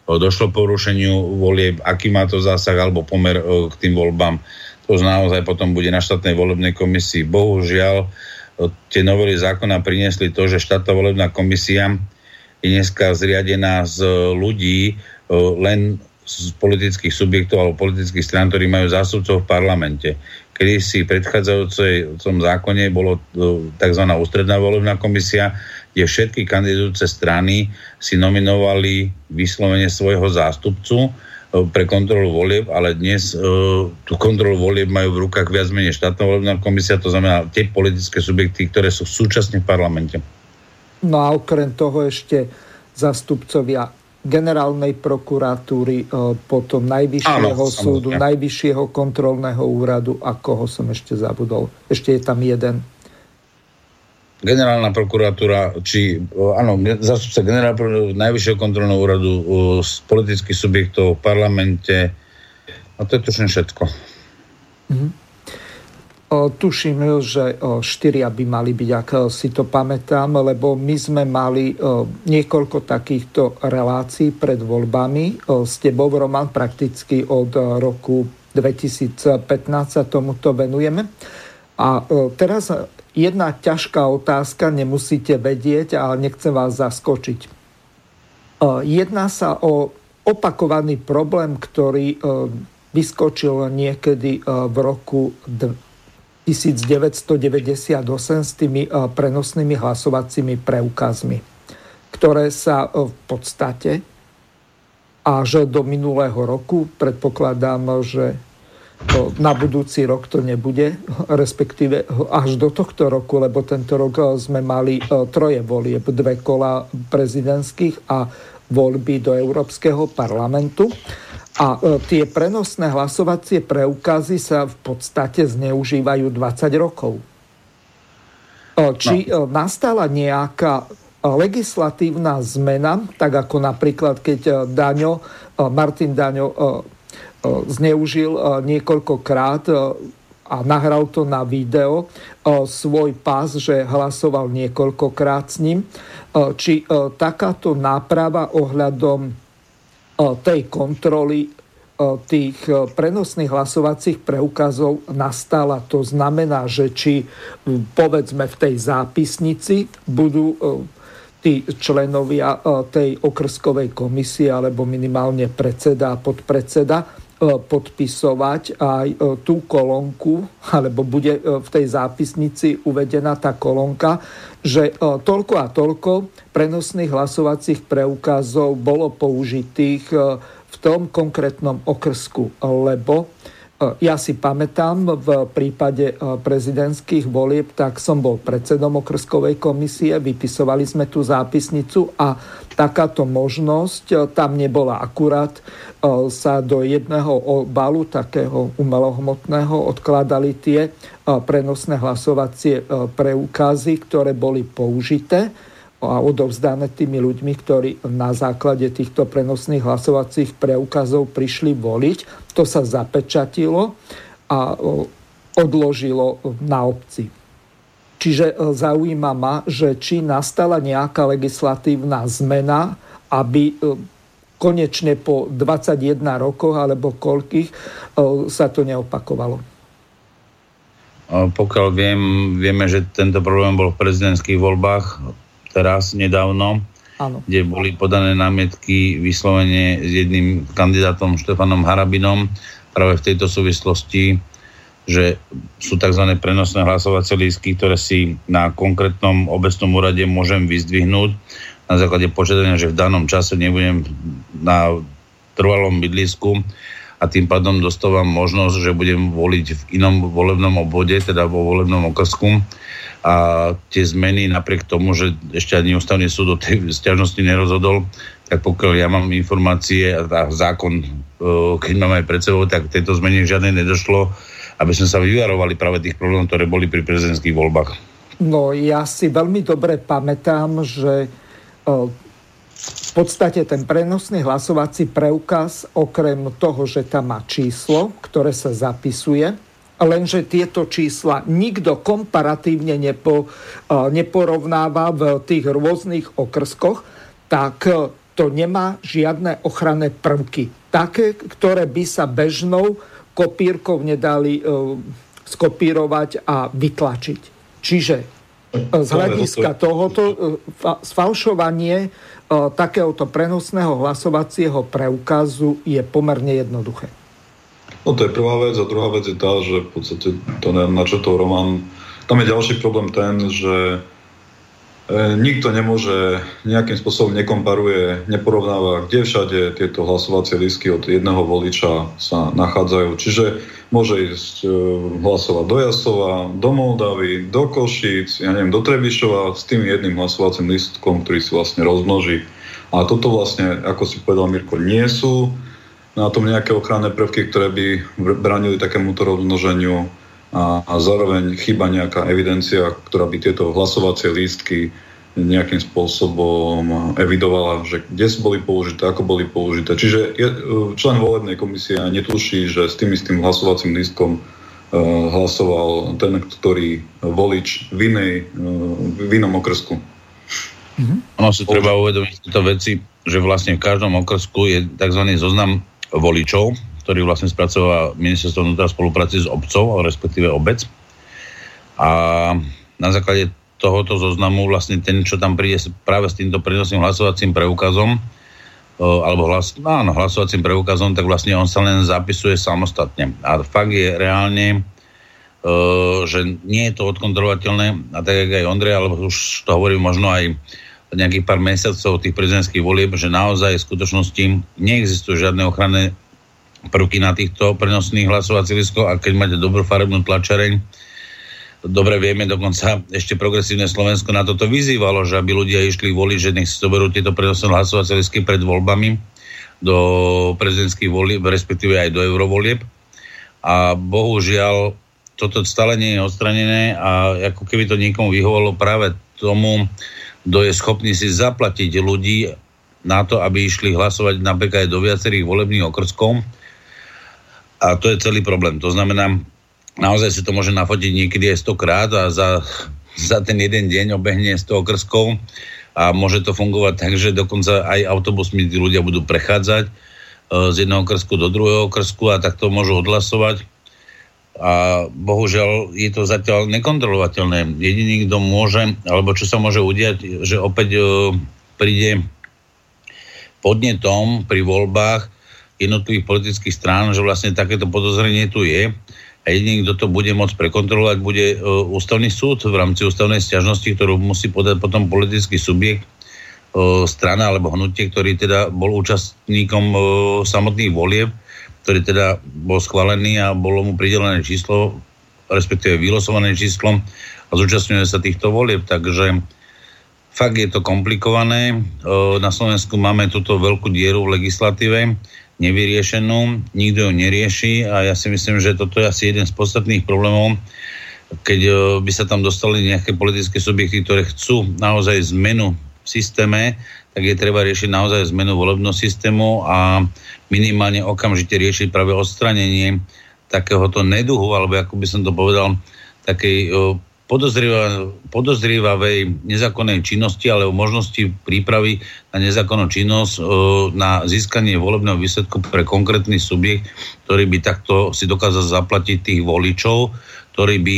došlo porušeniu volieb, aký má to zásah alebo pomer k tým voľbám. To naozaj potom bude na štátnej volebnej komisii. Bohužiaľ, tie novely zákona priniesli to, že štátna volebná komisia je dneska zriadená z ľudí len z politických subjektov alebo politických strán, ktorí majú zástupcov v parlamente. Kedy si v predchádzajúcom zákone bolo tzv. ústredná volebná komisia, kde všetky kandidujúce strany si nominovali vyslovene svojho zástupcu, pre kontrolu volieb, ale dnes uh, tú kontrolu volieb majú v rukách viac menej štátna volebná komisia, to znamená tie politické subjekty, ktoré sú súčasne v parlamente. No a okrem toho ešte zastupcovia generálnej prokuratúry, potom najvyššieho Áno, súdu, samozrejme. najvyššieho kontrolného úradu a koho som ešte zabudol. Ešte je tam jeden generálna prokuratúra, či, áno, zastupca generálneho najvyššieho kontrolného úradu z politických subjektov v parlamente. A to je tuším všetko. Mm-hmm. Tuším, že štyria by mali byť, ak si to pamätám, lebo my sme mali niekoľko takýchto relácií pred voľbami s tebou, Roman, prakticky od roku 2015 sa tomuto venujeme. A teraz jedna ťažká otázka, nemusíte vedieť, ale nechcem vás zaskočiť. Jedná sa o opakovaný problém, ktorý vyskočil niekedy v roku 1998 s tými prenosnými hlasovacími preukazmi, ktoré sa v podstate až do minulého roku, predpokladám, že na budúci rok to nebude, respektíve až do tohto roku, lebo tento rok sme mali troje volieb, dve kola prezidentských a voľby do Európskeho parlamentu. A eh, tie prenosné hlasovacie preukazy sa v podstate zneužívajú 20 rokov. Či no. nastala nejaká legislatívna zmena, tak ako napríklad keď Daňo, Martin Daňo zneužil niekoľkokrát a nahral to na video svoj pás, že hlasoval niekoľkokrát s ním. Či takáto náprava ohľadom tej kontroly tých prenosných hlasovacích preukazov nastala. To znamená, že či povedzme v tej zápisnici budú tí členovia tej okrskovej komisie alebo minimálne predseda a podpredseda E, podpisovať aj e, tú kolónku, alebo bude e, v tej zápisnici uvedená tá kolónka, že toľko a toľko prenosných hlasovacích preukazov bolo použitých v tom konkrétnom okrsku, lebo ja si pamätám, v prípade prezidentských volieb, tak som bol predsedom okrskovej komisie, vypisovali sme tú zápisnicu a takáto možnosť tam nebola akurát sa do jedného obalu takého umelohmotného odkladali tie prenosné hlasovacie preukazy, ktoré boli použité a odovzdané tými ľuďmi, ktorí na základe týchto prenosných hlasovacích preukazov prišli voliť. To sa zapečatilo a odložilo na obci. Čiže zaujíma ma, že či nastala nejaká legislatívna zmena, aby konečne po 21 rokoch alebo koľkých sa to neopakovalo. Pokiaľ viem, vieme, že tento problém bol v prezidentských voľbách teraz nedávno, ano. kde boli podané námietky vyslovene s jedným kandidátom Štefanom Harabinom práve v tejto súvislosti, že sú tzv. prenosné hlasovacie lístky, ktoré si na konkrétnom obecnom úrade môžem vyzdvihnúť na základe požiadania, že v danom čase nebudem na trvalom bydlisku a tým pádom dostávam možnosť, že budem voliť v inom volebnom obvode, teda vo volebnom okrsku a tie zmeny napriek tomu, že ešte ani ústavný súd o tej stiažnosti nerozhodol, tak pokiaľ ja mám informácie a zákon, e, keď mám aj pred sebou, tak tejto zmene žiadnej nedošlo, aby sme sa vyvarovali práve tých problémov, ktoré boli pri prezidentských voľbách. No ja si veľmi dobre pamätám, že e, v podstate ten prenosný hlasovací preukaz, okrem toho, že tam má číslo, ktoré sa zapisuje, lenže tieto čísla nikto komparatívne nepo, neporovnáva v tých rôznych okrskoch, tak e, to nemá žiadne ochranné prvky. Také, ktoré by sa bežnou kopírkou nedali e, skopírovať a vytlačiť. Čiže e, z hľadiska tohoto sfalšovanie takéhoto prenosného hlasovacieho preukazu je pomerne jednoduché. No to je prvá vec a druhá vec je tá, že v podstate to načrtol Roman. Tam je ďalší problém ten, že nikto nemôže nejakým spôsobom nekomparuje, neporovnáva, kde všade tieto hlasovacie lístky od jedného voliča sa nachádzajú. Čiže môže ísť e, hlasovať do Jasova, do Moldavy, do Košíc, ja neviem, do Trebišova s tým jedným hlasovacím lístkom, ktorý si vlastne rozmnoží. A toto vlastne, ako si povedal Mirko, nie sú na tom nejaké ochranné prvky, ktoré by bránili takémuto rozmnoženiu a, a zároveň chýba nejaká evidencia, ktorá by tieto hlasovacie lístky nejakým spôsobom evidovala, že kde boli použité, ako boli použité. Čiže je, člen volebnej komisie netuší, že s tým istým hlasovacím lístkom uh, hlasoval ten, ktorý volič v, inej, uh, v inom okrsku. Mm-hmm. Ono si treba uvedomiť tieto veci, že vlastne v každom okrsku je tzv. zoznam voličov, ktorý vlastne spracováva ministerstvo vnútra spolupráci s obcov, respektíve obec. A na základe tohoto zoznamu vlastne ten, čo tam príde práve s týmto prenosným hlasovacím preukazom, alebo hlas, no áno, hlasovacím preukazom, tak vlastne on sa len zapisuje samostatne. A fakt je reálne, že nie je to odkontrolovateľné, a tak aj Ondrej, alebo už to hovorím možno aj nejakých pár mesiacov tých prezidentských volieb, že naozaj v skutočnosti neexistujú žiadne ochranné prvky na týchto prenosných hlasovacích liskoch a keď máte dobrú farebnú tlačareň, dobre vieme, dokonca ešte progresívne Slovensko na toto vyzývalo, že aby ľudia išli voliť, že nech si zoberú tieto prenosné hlasovacie lisky pred voľbami do prezidentských volieb, respektíve aj do eurovolieb. A bohužiaľ toto stále nie je odstranené a ako keby to niekomu vyhovalo práve tomu, kto je schopný si zaplatiť ľudí na to, aby išli hlasovať napríklad aj do viacerých volebných okrskov, a to je celý problém. To znamená, naozaj si to môže nafotiť niekedy aj 100 krát a za, za ten jeden deň obehne 100 okrskov a môže to fungovať tak, že dokonca aj autobusmi tí ľudia budú prechádzať e, z jedného okrsku do druhého okrsku a takto môžu odhlasovať. A bohužiaľ je to zatiaľ nekontrolovateľné. Jediný, kto môže, alebo čo sa môže udiať, že opäť e, príde podnetom pri voľbách jednotlivých politických strán, že vlastne takéto podozrenie tu je a jediný, kto to bude môcť prekontrolovať, bude uh, ústavný súd v rámci ústavnej stiažnosti, ktorú musí podať potom politický subjekt, uh, strana alebo hnutie, ktorý teda bol účastníkom uh, samotných volieb, ktorý teda bol schválený a bolo mu pridelené číslo, respektíve vylosované číslo a zúčastňuje sa týchto volieb, takže fakt je to komplikované. Na Slovensku máme túto veľkú dieru v legislatíve, nevyriešenú, nikto ju nerieši a ja si myslím, že toto je asi jeden z podstatných problémov, keď e, by sa tam dostali nejaké politické subjekty, ktoré chcú naozaj zmenu v systéme, tak je treba riešiť naozaj zmenu volebného systému a minimálne okamžite riešiť práve odstranenie takéhoto neduhu, alebo ako by som to povedal, takej e, podozrivavej nezákonnej činnosti alebo možnosti prípravy na nezákonnú činnosť e, na získanie volebného výsledku pre konkrétny subjekt, ktorý by takto si dokázal zaplatiť tých voličov, ktorí by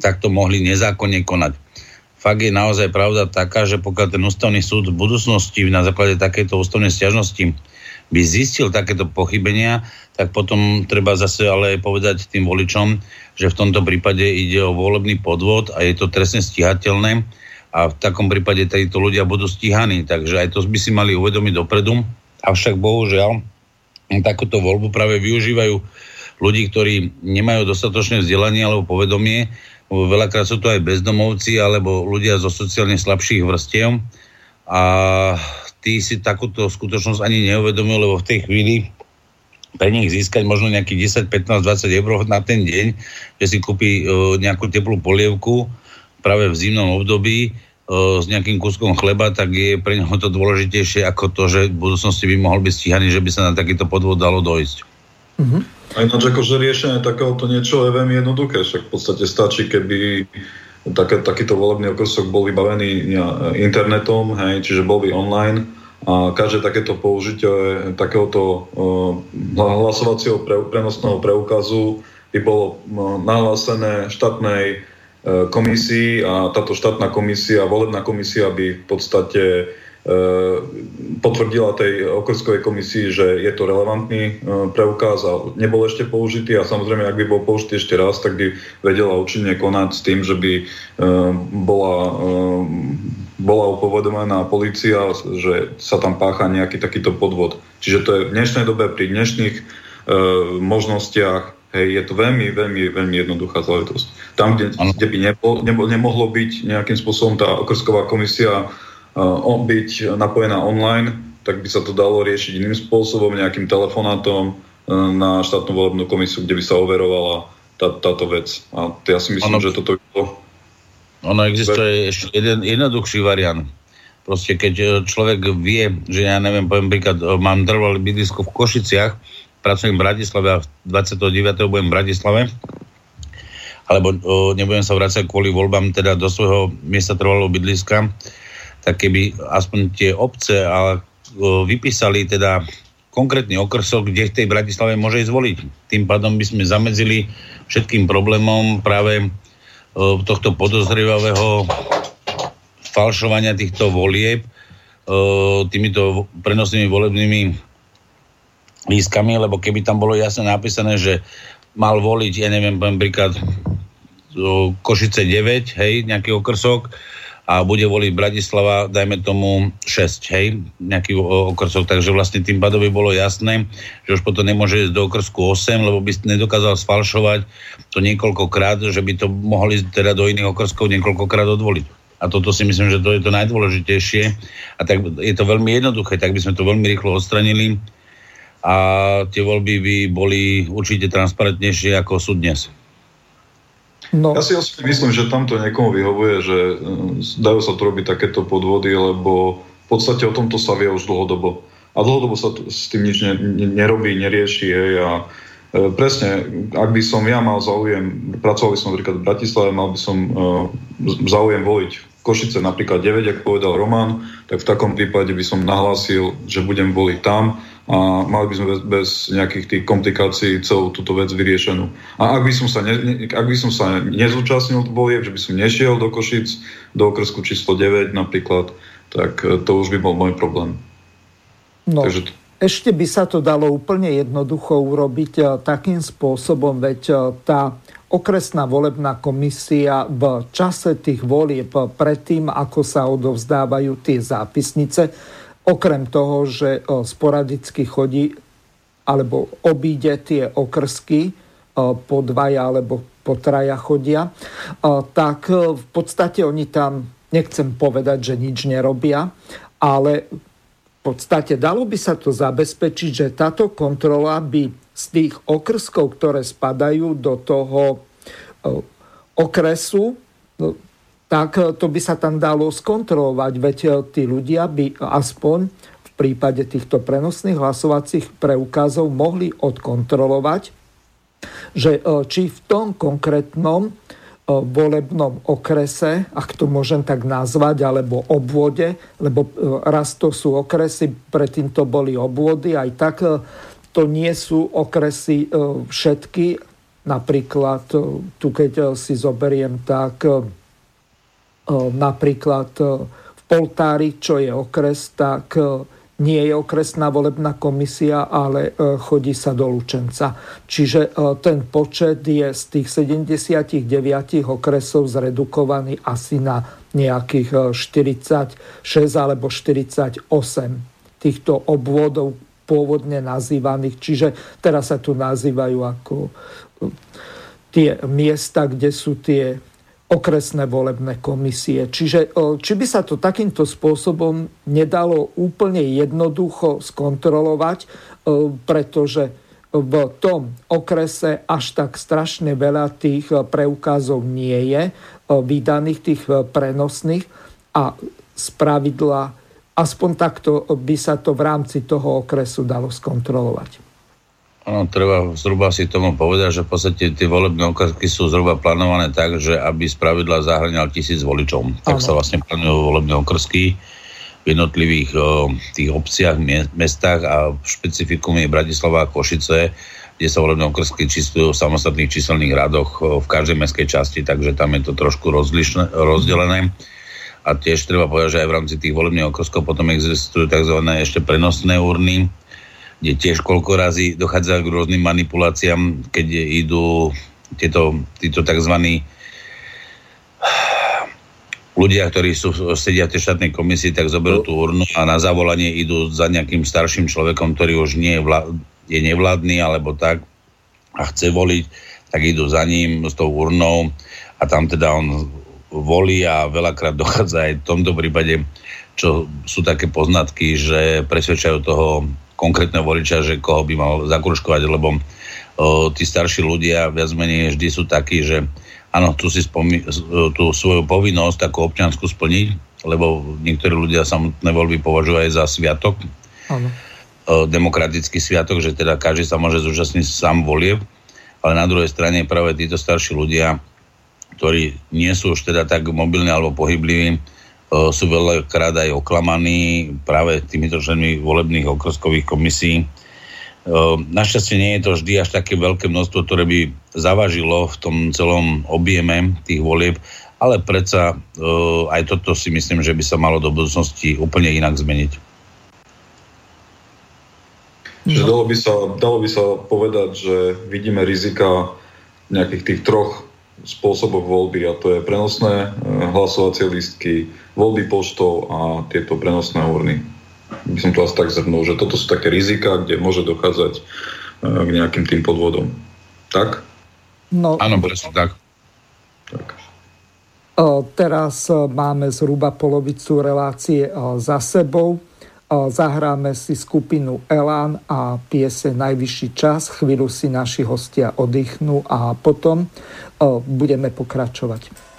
takto mohli nezákonne konať. Fakt je naozaj pravda taká, že pokiaľ ten ústavný súd v budúcnosti na základe takejto ústavnej stiažnosti by zistil takéto pochybenia, tak potom treba zase ale povedať tým voličom, že v tomto prípade ide o volebný podvod a je to trestne stíhateľné a v takom prípade títo ľudia budú stíhaní. Takže aj to by si mali uvedomiť dopredu. Avšak bohužiaľ takúto voľbu práve využívajú ľudí, ktorí nemajú dostatočné vzdelanie alebo povedomie. Veľakrát sú to aj bezdomovci alebo ľudia zo sociálne slabších vrstiev a tí si takúto skutočnosť ani neuvedomujú, lebo v tej chvíli pre nich získať možno nejakých 10, 15, 20 eur na ten deň, že si kúpi uh, nejakú teplú polievku práve v zimnom období uh, s nejakým kúskom chleba, tak je pre neho to dôležitejšie ako to, že v budúcnosti by mohol byť stíhaný, že by sa na takýto podvod dalo dojsť. Mm-hmm. A ináč akože riešenie takéhoto niečo je veľmi jednoduché, však v podstate stačí, keby také, takýto volebný okresok bol vybavený internetom, hej, čiže bol by online a každé takéto použitie takéhoto uh, hlasovacieho pre, prenosného preukazu by bolo uh, nahlásené štátnej uh, komisii a táto štátna komisia, volebná komisia by v podstate potvrdila tej okrskovej komisii, že je to relevantný preukaz a nebol ešte použitý a samozrejme, ak by bol použitý ešte raz, tak by vedela účinne konať s tým, že by bola bola upovedomená policia, že sa tam pácha nejaký takýto podvod. Čiže to je v dnešnej dobe pri dnešných e, možnostiach Hej, je to veľmi, veľmi, veľmi jednoduchá záležitosť. Tam, kde, kde by nebo, nebo, nemohlo byť nejakým spôsobom tá okrsková komisia uh, byť napojená online, tak by sa to dalo riešiť iným spôsobom, nejakým telefonátom uh, na štátnu volebnú komisiu, kde by sa overovala tá, táto vec. A ja si myslím, ano. že toto by bolo... Ono existuje ešte jeden jednoduchší variant. Proste keď e, človek vie, že ja neviem, poviem príklad, mám trvalé bydlisko v Košiciach, pracujem v Bratislave a 29. budem v Bratislave, alebo o, nebudem sa vrácať kvôli voľbám teda do svojho miesta trvalého bydliska, tak keby aspoň tie obce a, vypísali teda konkrétny okrsok, kde v tej Bratislave môže ísť voliť. Tým pádom by sme zamedzili všetkým problémom práve tohto podozrivavého falšovania týchto volieb týmito prenosnými volebnými lístkami, lebo keby tam bolo jasne napísané, že mal voliť, ja neviem, príklad Košice 9, hej, nejaký okrsok a bude voliť Bratislava, dajme tomu 6, hej, nejaký okrsok, takže vlastne tým pádom by bolo jasné, že už potom nemôže ísť do okrsku 8, lebo by nedokázal sfalšovať to niekoľkokrát, že by to mohli teda do iných okrskov niekoľkokrát odvoliť. A toto si myslím, že to je to najdôležitejšie. A tak je to veľmi jednoduché, tak by sme to veľmi rýchlo odstranili a tie voľby by boli určite transparentnejšie ako sú dnes. No. Ja si osobne myslím, že tamto niekomu vyhovuje, že e, dajú sa tu robiť takéto podvody, lebo v podstate o tomto sa vie už dlhodobo. A dlhodobo sa s tým nič ne, ne, nerobí, nerieši. Hej, a e, presne, ak by som ja mal záujem, pracoval by som napríklad v Bratislave, mal by som e, záujem voliť Košice napríklad 9, ako povedal Roman, tak v takom prípade by som nahlásil, že budem voliť tam a mali by sme bez, bez nejakých tých komplikácií celú túto vec vyriešenú. A ak by som sa, ne, ak by som sa nezúčastnil volieb, že by som nešiel do Košic, do okresku číslo 9 napríklad, tak e, to už by bol môj problém. No. Takže ešte by sa to dalo úplne jednoducho urobiť e, takým spôsobom, veď e, tá okresná volebná komisia v čase tých volieb predtým, ako sa odovzdávajú tie zápisnice, Okrem toho, že sporadicky chodí alebo obíde tie okrsky, po dvaja alebo po traja chodia, tak v podstate oni tam, nechcem povedať, že nič nerobia, ale v podstate dalo by sa to zabezpečiť, že táto kontrola by z tých okrskov, ktoré spadajú do toho okresu, no, tak e, to by sa tam dalo skontrolovať, veď e, tí ľudia by aspoň v prípade týchto prenosných hlasovacích preukázov mohli odkontrolovať, že e, či v tom konkrétnom volebnom okrese, ak to môžem tak nazvať, alebo obvode, lebo raz to sú okresy, predtým to boli obvody, aj tak to nie sú okresy všetky. Napríklad, tu keď si zoberiem, tak napríklad v Poltári, čo je okres, tak nie je okresná volebná komisia, ale chodí sa do Lučenca. Čiže ten počet je z tých 79 okresov zredukovaný asi na nejakých 46 alebo 48 týchto obvodov pôvodne nazývaných. Čiže teraz sa tu nazývajú ako tie miesta, kde sú tie okresné volebné komisie. Čiže či by sa to takýmto spôsobom nedalo úplne jednoducho skontrolovať, pretože v tom okrese až tak strašne veľa tých preukázov nie je, vydaných tých prenosných a z pravidla aspoň takto by sa to v rámci toho okresu dalo skontrolovať. Ono, treba zhruba si tomu povedať, že v podstate tie volebné okresky sú zhruba plánované tak, že aby z pravidla zahrňal tisíc voličov. Ano. Tak sa vlastne plánujú volebné okresky v jednotlivých o, tých obciach, mestách a špecifikum je Bratislava a Košice, kde sa volebné okresky číslujú v samostatných číselných radoch v každej mestskej časti, takže tam je to trošku rozlišné, rozdelené. a tiež treba povedať, že aj v rámci tých volebných okrskov potom existujú tzv. ešte prenosné urny, tiež koľko razy dochádza k rôznym manipuláciám, keď idú tieto, títo tzv. ľudia, ktorí sú, sedia v tej štátnej komisii, tak zoberú tú urnu a na zavolanie idú za nejakým starším človekom, ktorý už nie je, vlá, je nevládny alebo tak a chce voliť, tak idú za ním s tou urnou a tam teda on volí a veľakrát dochádza aj v tomto prípade, čo sú také poznatky, že presvedčajú toho konkrétneho voliča, že koho by mal zakruškovať, lebo o, tí starší ľudia viac menej vždy sú takí, že áno, tu si spomí, tú svoju povinnosť takú občiansku splniť, lebo niektorí ľudia samotné voľby považujú aj za sviatok. Áno. demokratický sviatok, že teda každý sa môže zúčastniť sám volieb, ale na druhej strane práve títo starší ľudia ktorí nie sú už teda tak mobilní alebo pohybliví, sú veľakrát aj oklamaní práve týmito členmi volebných okrskových komisí. Našťastie nie je to vždy až také veľké množstvo, ktoré by zavažilo v tom celom objeme tých volieb, ale predsa aj toto si myslím, že by sa malo do budúcnosti úplne inak zmeniť. Že dalo by, sa, dalo by sa povedať, že vidíme rizika nejakých tých troch spôsoboch voľby a to je prenosné e, hlasovacie listky, voľby poštov a tieto prenosné urny. By som to asi tak zhrnul, že toto sú také rizika, kde môže dochádzať e, k nejakým tým podvodom. Tak? No, Áno, presne tak. tak. E, teraz máme zhruba polovicu relácie za sebou. Zahráme si skupinu Elán a piese Najvyšší čas. Chvíľu si naši hostia oddychnú a potom budeme pokračovať.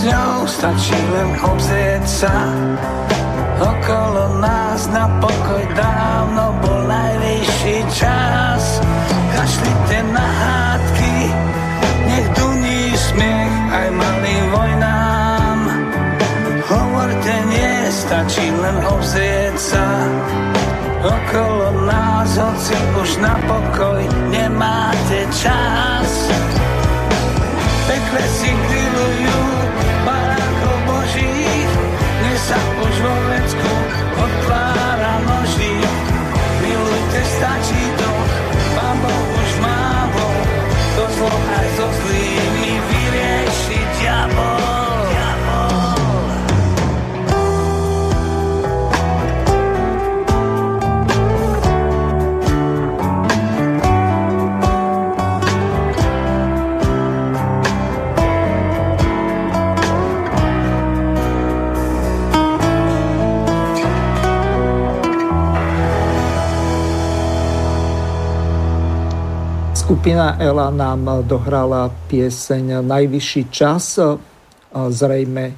Žite s ňou, stačí len obzrieť sa. Okolo nás na pokoj dávno bol najvyšší čas. Kašlite na hádky, nech duní smiech aj malým vojnám. Hovorte nie, stačí len obzrieť sa okolo nás, hoci už na pokoj nemáte čas. Pekle si grillujú Skupina Ela nám dohrala pieseň Najvyšší čas. Zrejme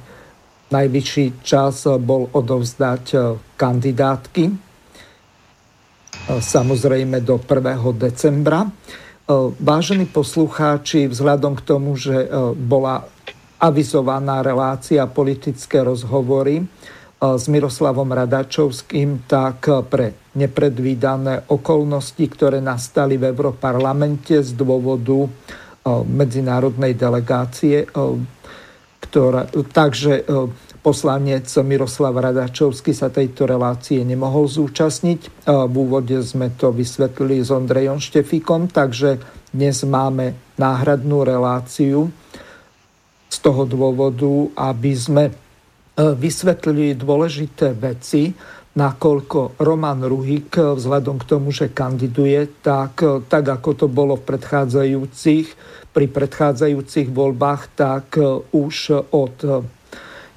najvyšší čas bol odovzdať kandidátky. Samozrejme do 1. decembra. Vážení poslucháči, vzhľadom k tomu, že bola avizovaná relácia politické rozhovory, s Miroslavom Radačovským, tak pre nepredvídané okolnosti, ktoré nastali v Európarlamente z dôvodu medzinárodnej delegácie. Ktorá, takže poslanec Miroslav Radačovský sa tejto relácie nemohol zúčastniť. V úvode sme to vysvetlili s Ondrejom Štefikom, takže dnes máme náhradnú reláciu z toho dôvodu, aby sme E, vysvetlili dôležité veci, nakoľko Roman Ruhik e, vzhľadom k tomu, že kandiduje, tak, e, tak ako to bolo v predchádzajúcich, pri predchádzajúcich voľbách, tak už od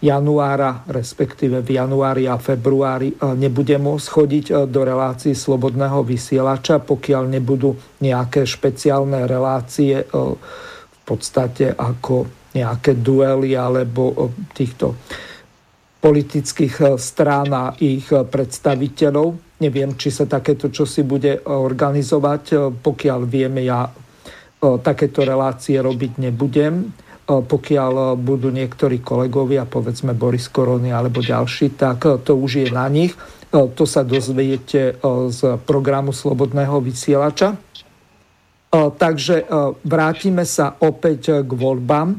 januára, respektíve v januári a februári nebude môcť chodiť do relácií slobodného vysielača, pokiaľ nebudú nejaké špeciálne relácie v podstate ako nejaké duely alebo týchto politických eh, strán a ich eh, predstaviteľov. Neviem, či sa takéto čosi bude organizovať. Eh, pokiaľ vieme, ja takéto relácie robiť nebudem. Pokiaľ budú niektorí kolegovia, povedzme Boris Korony alebo ďalší, tak to už je na nich. To sa dozviete z programu Slobodného vysielača. Takže vrátime sa opäť k voľbám.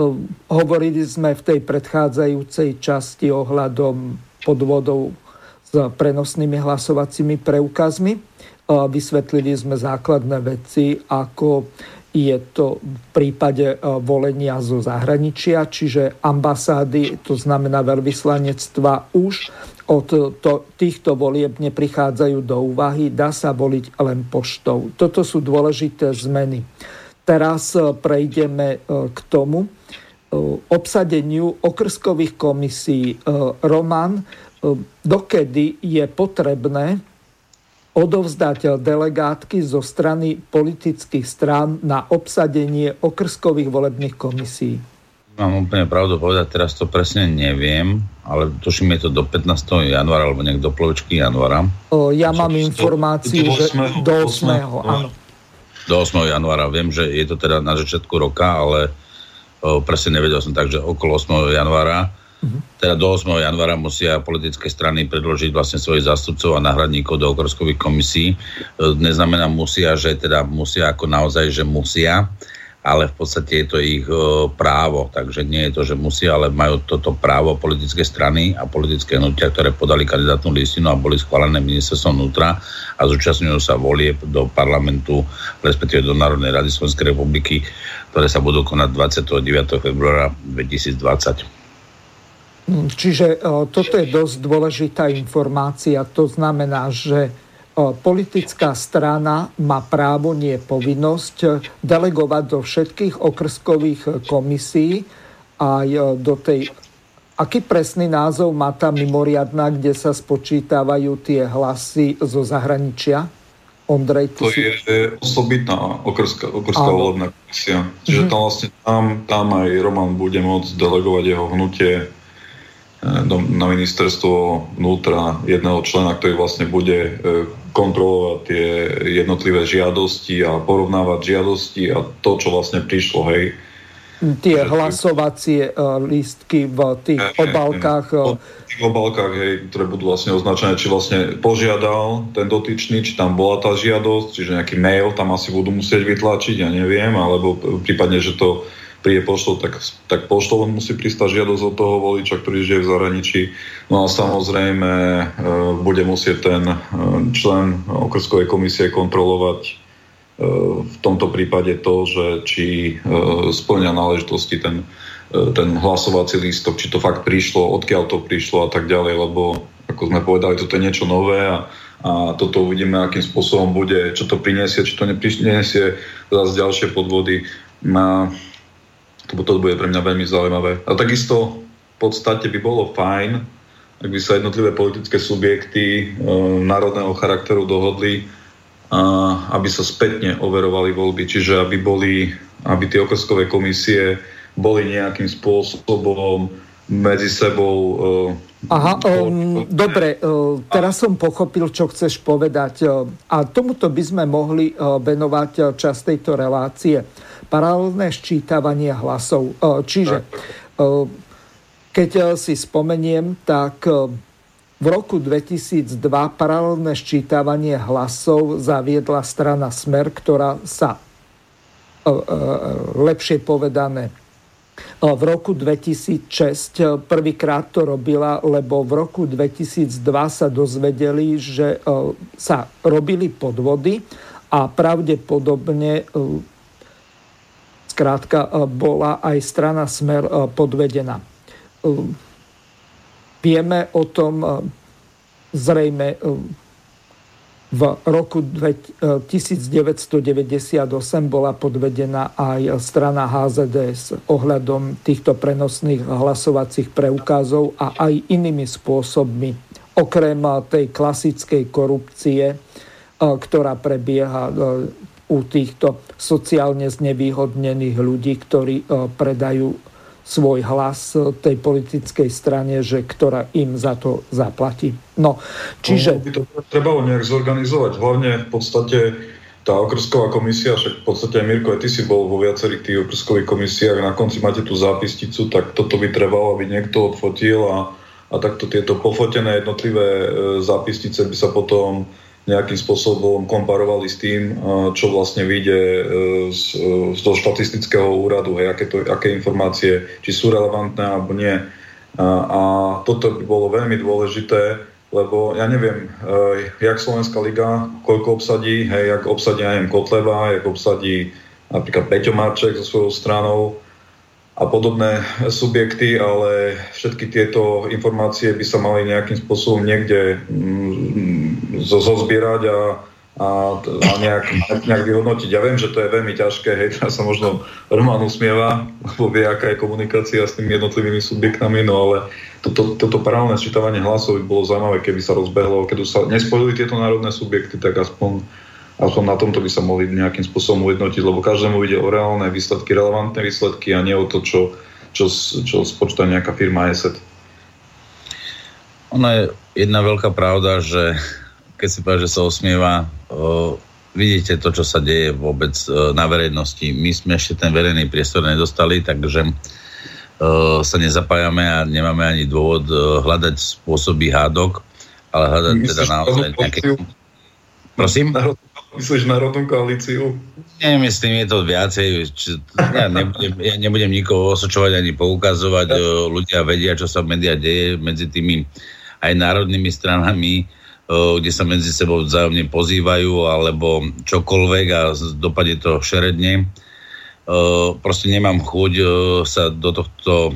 Ehm, hovorili sme v tej predchádzajúcej časti ohľadom podvodov s prenosnými hlasovacími preukazmi. Vysvetlili sme základné veci, ako je to v prípade ehm, volenia zo zahraničia, čiže ambasády, to znamená veľvyslanectva, už od to, týchto volieb neprichádzajú do úvahy, dá sa voliť len poštou. Toto sú dôležité zmeny. Teraz prejdeme k tomu, obsadeniu okrskových komisí. Eh, Roman, eh, dokedy je potrebné odovzdať delegátky zo strany politických strán na obsadenie okrskových volebných komisí? Mám úplne pravdu povedať, teraz to presne neviem, ale tuším je to do 15. januára alebo nejak do polovičky januára. O, ja mám informáciu, že do 8. áno. Do 8. januára. Viem, že je to teda na začiatku roka, ale presne nevedel som tak, že okolo 8. januára, uh-huh. teda do 8. januára musia politické strany predložiť vlastne svojich zástupcov a náhradníkov do okrskových komisí. E, neznamená musia, že teda musia ako naozaj, že musia, ale v podstate je to ich e, právo, takže nie je to, že musia, ale majú toto právo politické strany a politické hnutia, ktoré podali kandidátnu listinu a boli schválené ministerstvom vnútra a zúčastňujú sa volieb do parlamentu, respektíve do Národnej rady Slovenskej republiky, ktoré sa budú konať 29. februára 2020. Čiže e, toto je dosť dôležitá informácia. To znamená, že politická strana má právo, nie povinnosť delegovať do všetkých okrskových komisí aj do tej... Aký presný názov má tá mimoriadná, kde sa spočítavajú tie hlasy zo zahraničia? Ondrej, to si... je osobitná okrská, okrská volebná komisia. Čiže mm-hmm. tam vlastne tam, tam aj Roman bude môcť delegovať jeho hnutie na ministerstvo vnútra jedného člena, ktorý vlastne bude kontrolovať tie jednotlivé žiadosti a porovnávať žiadosti a to, čo vlastne prišlo, hej. Tie hlasovacie uh, lístky v tých hej, obálkach. Uh... V tých obálkach, hej, ktoré budú vlastne označené, či vlastne požiadal ten dotyčný, či tam bola tá žiadosť, čiže nejaký mail tam asi budú musieť vytlačiť, ja neviem, alebo prípadne, že to príde poštou, tak, tak poštou len musí pristať žiadosť od toho voliča, ktorý žije v zahraničí. No a samozrejme e, bude musieť ten e, člen okrskovej komisie kontrolovať e, v tomto prípade to, že či splňa náležitosti ten, ten hlasovací lístok, či to fakt prišlo, odkiaľ to prišlo a tak ďalej, lebo ako sme povedali, toto je niečo nové a, a toto uvidíme, akým spôsobom bude, čo to priniesie, či to nepriniesie zase ďalšie podvody. A lebo to bude pre mňa veľmi zaujímavé. A takisto v podstate by bolo fajn, ak by sa jednotlivé politické subjekty e, národného charakteru dohodli aby sa spätne overovali voľby, čiže aby boli, aby tie okrskové komisie boli nejakým spôsobom medzi sebou Aha, um, dobre, uh, teraz som pochopil, čo chceš povedať. Uh, a tomuto by sme mohli uh, venovať uh, čas tejto relácie. Paralelné ščítavanie hlasov. Uh, čiže, uh, keď uh, si spomeniem, tak uh, v roku 2002 paralelné ščítavanie hlasov zaviedla strana Smer, ktorá sa lepšie povedané v roku 2006 prvýkrát to robila, lebo v roku 2002 sa dozvedeli, že sa robili podvody a pravdepodobne zkrátka bola aj strana Smer podvedená. Vieme o tom e, zrejme e, v roku 1998 e, bola podvedená aj strana HZDS ohľadom týchto prenosných hlasovacích preukázov a aj inými spôsobmi, okrem tej klasickej korupcie, ktorá prebieha u týchto sociálne znevýhodnených ľudí, ktorí predajú svoj hlas tej politickej strane, že ktorá im za to zaplatí. No, čiže... No, by to trebalo nejak zorganizovať. Hlavne v podstate tá okrsková komisia, však v podstate aj Mirko, aj ty si bol vo viacerých tých okrskových komisiách, na konci máte tú zápisnicu, tak toto by trebalo, aby niekto odfotil a, a takto tieto pofotené jednotlivé e, zápisnice by sa potom nejakým spôsobom komparovali s tým, čo vlastne vyjde e, z, e, z toho štatistického úradu, hej, aké, to, aké informácie, či sú relevantné alebo nie. A toto by bolo veľmi dôležité, lebo ja neviem, e, jak Slovenská liga, koľko obsadí, hej, jak obsadí, ja neviem, Kotleva, jak obsadí napríklad Peťo Marček so svojou stranou, a podobné subjekty, ale všetky tieto informácie by sa mali nejakým spôsobom niekde mm, zozbierať a, a, a nejak, nejak vyhodnotiť. Ja viem, že to je veľmi ťažké, hej, teraz sa možno Roman usmieva, lebo vie, aká je komunikácia s tými jednotlivými subjektami, no ale toto, toto paralelné sčítavanie hlasov by bolo zaujímavé, keby sa rozbehlo, keď sa nespojili tieto národné subjekty, tak aspoň aspoň na tomto by sa mohli nejakým spôsobom ujednotiť, lebo každému ide o reálne výsledky, relevantné výsledky a nie o to, čo, čo, čo spočíta nejaká firma ESET. Ona je jedna veľká pravda, že keď si povie, že sa osmieva, o, vidíte to, čo sa deje vôbec o, na verejnosti. My sme ešte ten verejný priestor nedostali, takže o, sa nezapájame a nemáme ani dôvod o, hľadať spôsoby hádok, ale hľadať teda naozaj nejaké... Prosím? Myslíš národnú koalíciu? Nemyslím, je to viacej. Či, ja, nebudem, ja nebudem nikoho osočovať ani poukazovať. Ľudia vedia, čo sa v médiách deje medzi tými aj národnými stranami, kde sa medzi sebou vzájomne pozývajú alebo čokoľvek a dopadne to šeredne. Proste nemám chuť sa do tohto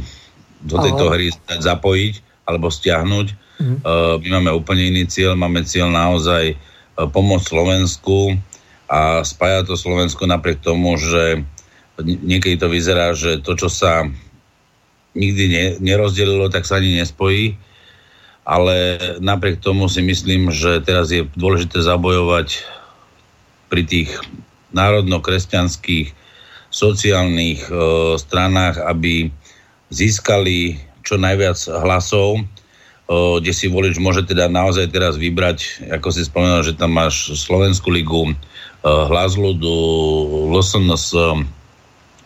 do tejto hry zapojiť alebo stiahnuť. Mhm. My máme úplne iný cieľ, máme cieľ naozaj pomôcť Slovensku a spája to Slovensko napriek tomu, že niekedy to vyzerá, že to, čo sa nikdy ne, nerozdelilo, tak sa ani nespojí. Ale napriek tomu si myslím, že teraz je dôležité zabojovať pri tých národno-kresťanských sociálnych e, stranách, aby získali čo najviac hlasov kde si volič môže teda naozaj teraz vybrať, ako si spomenul, že tam máš Slovenskú ligu, hlas ľudu, LSNS,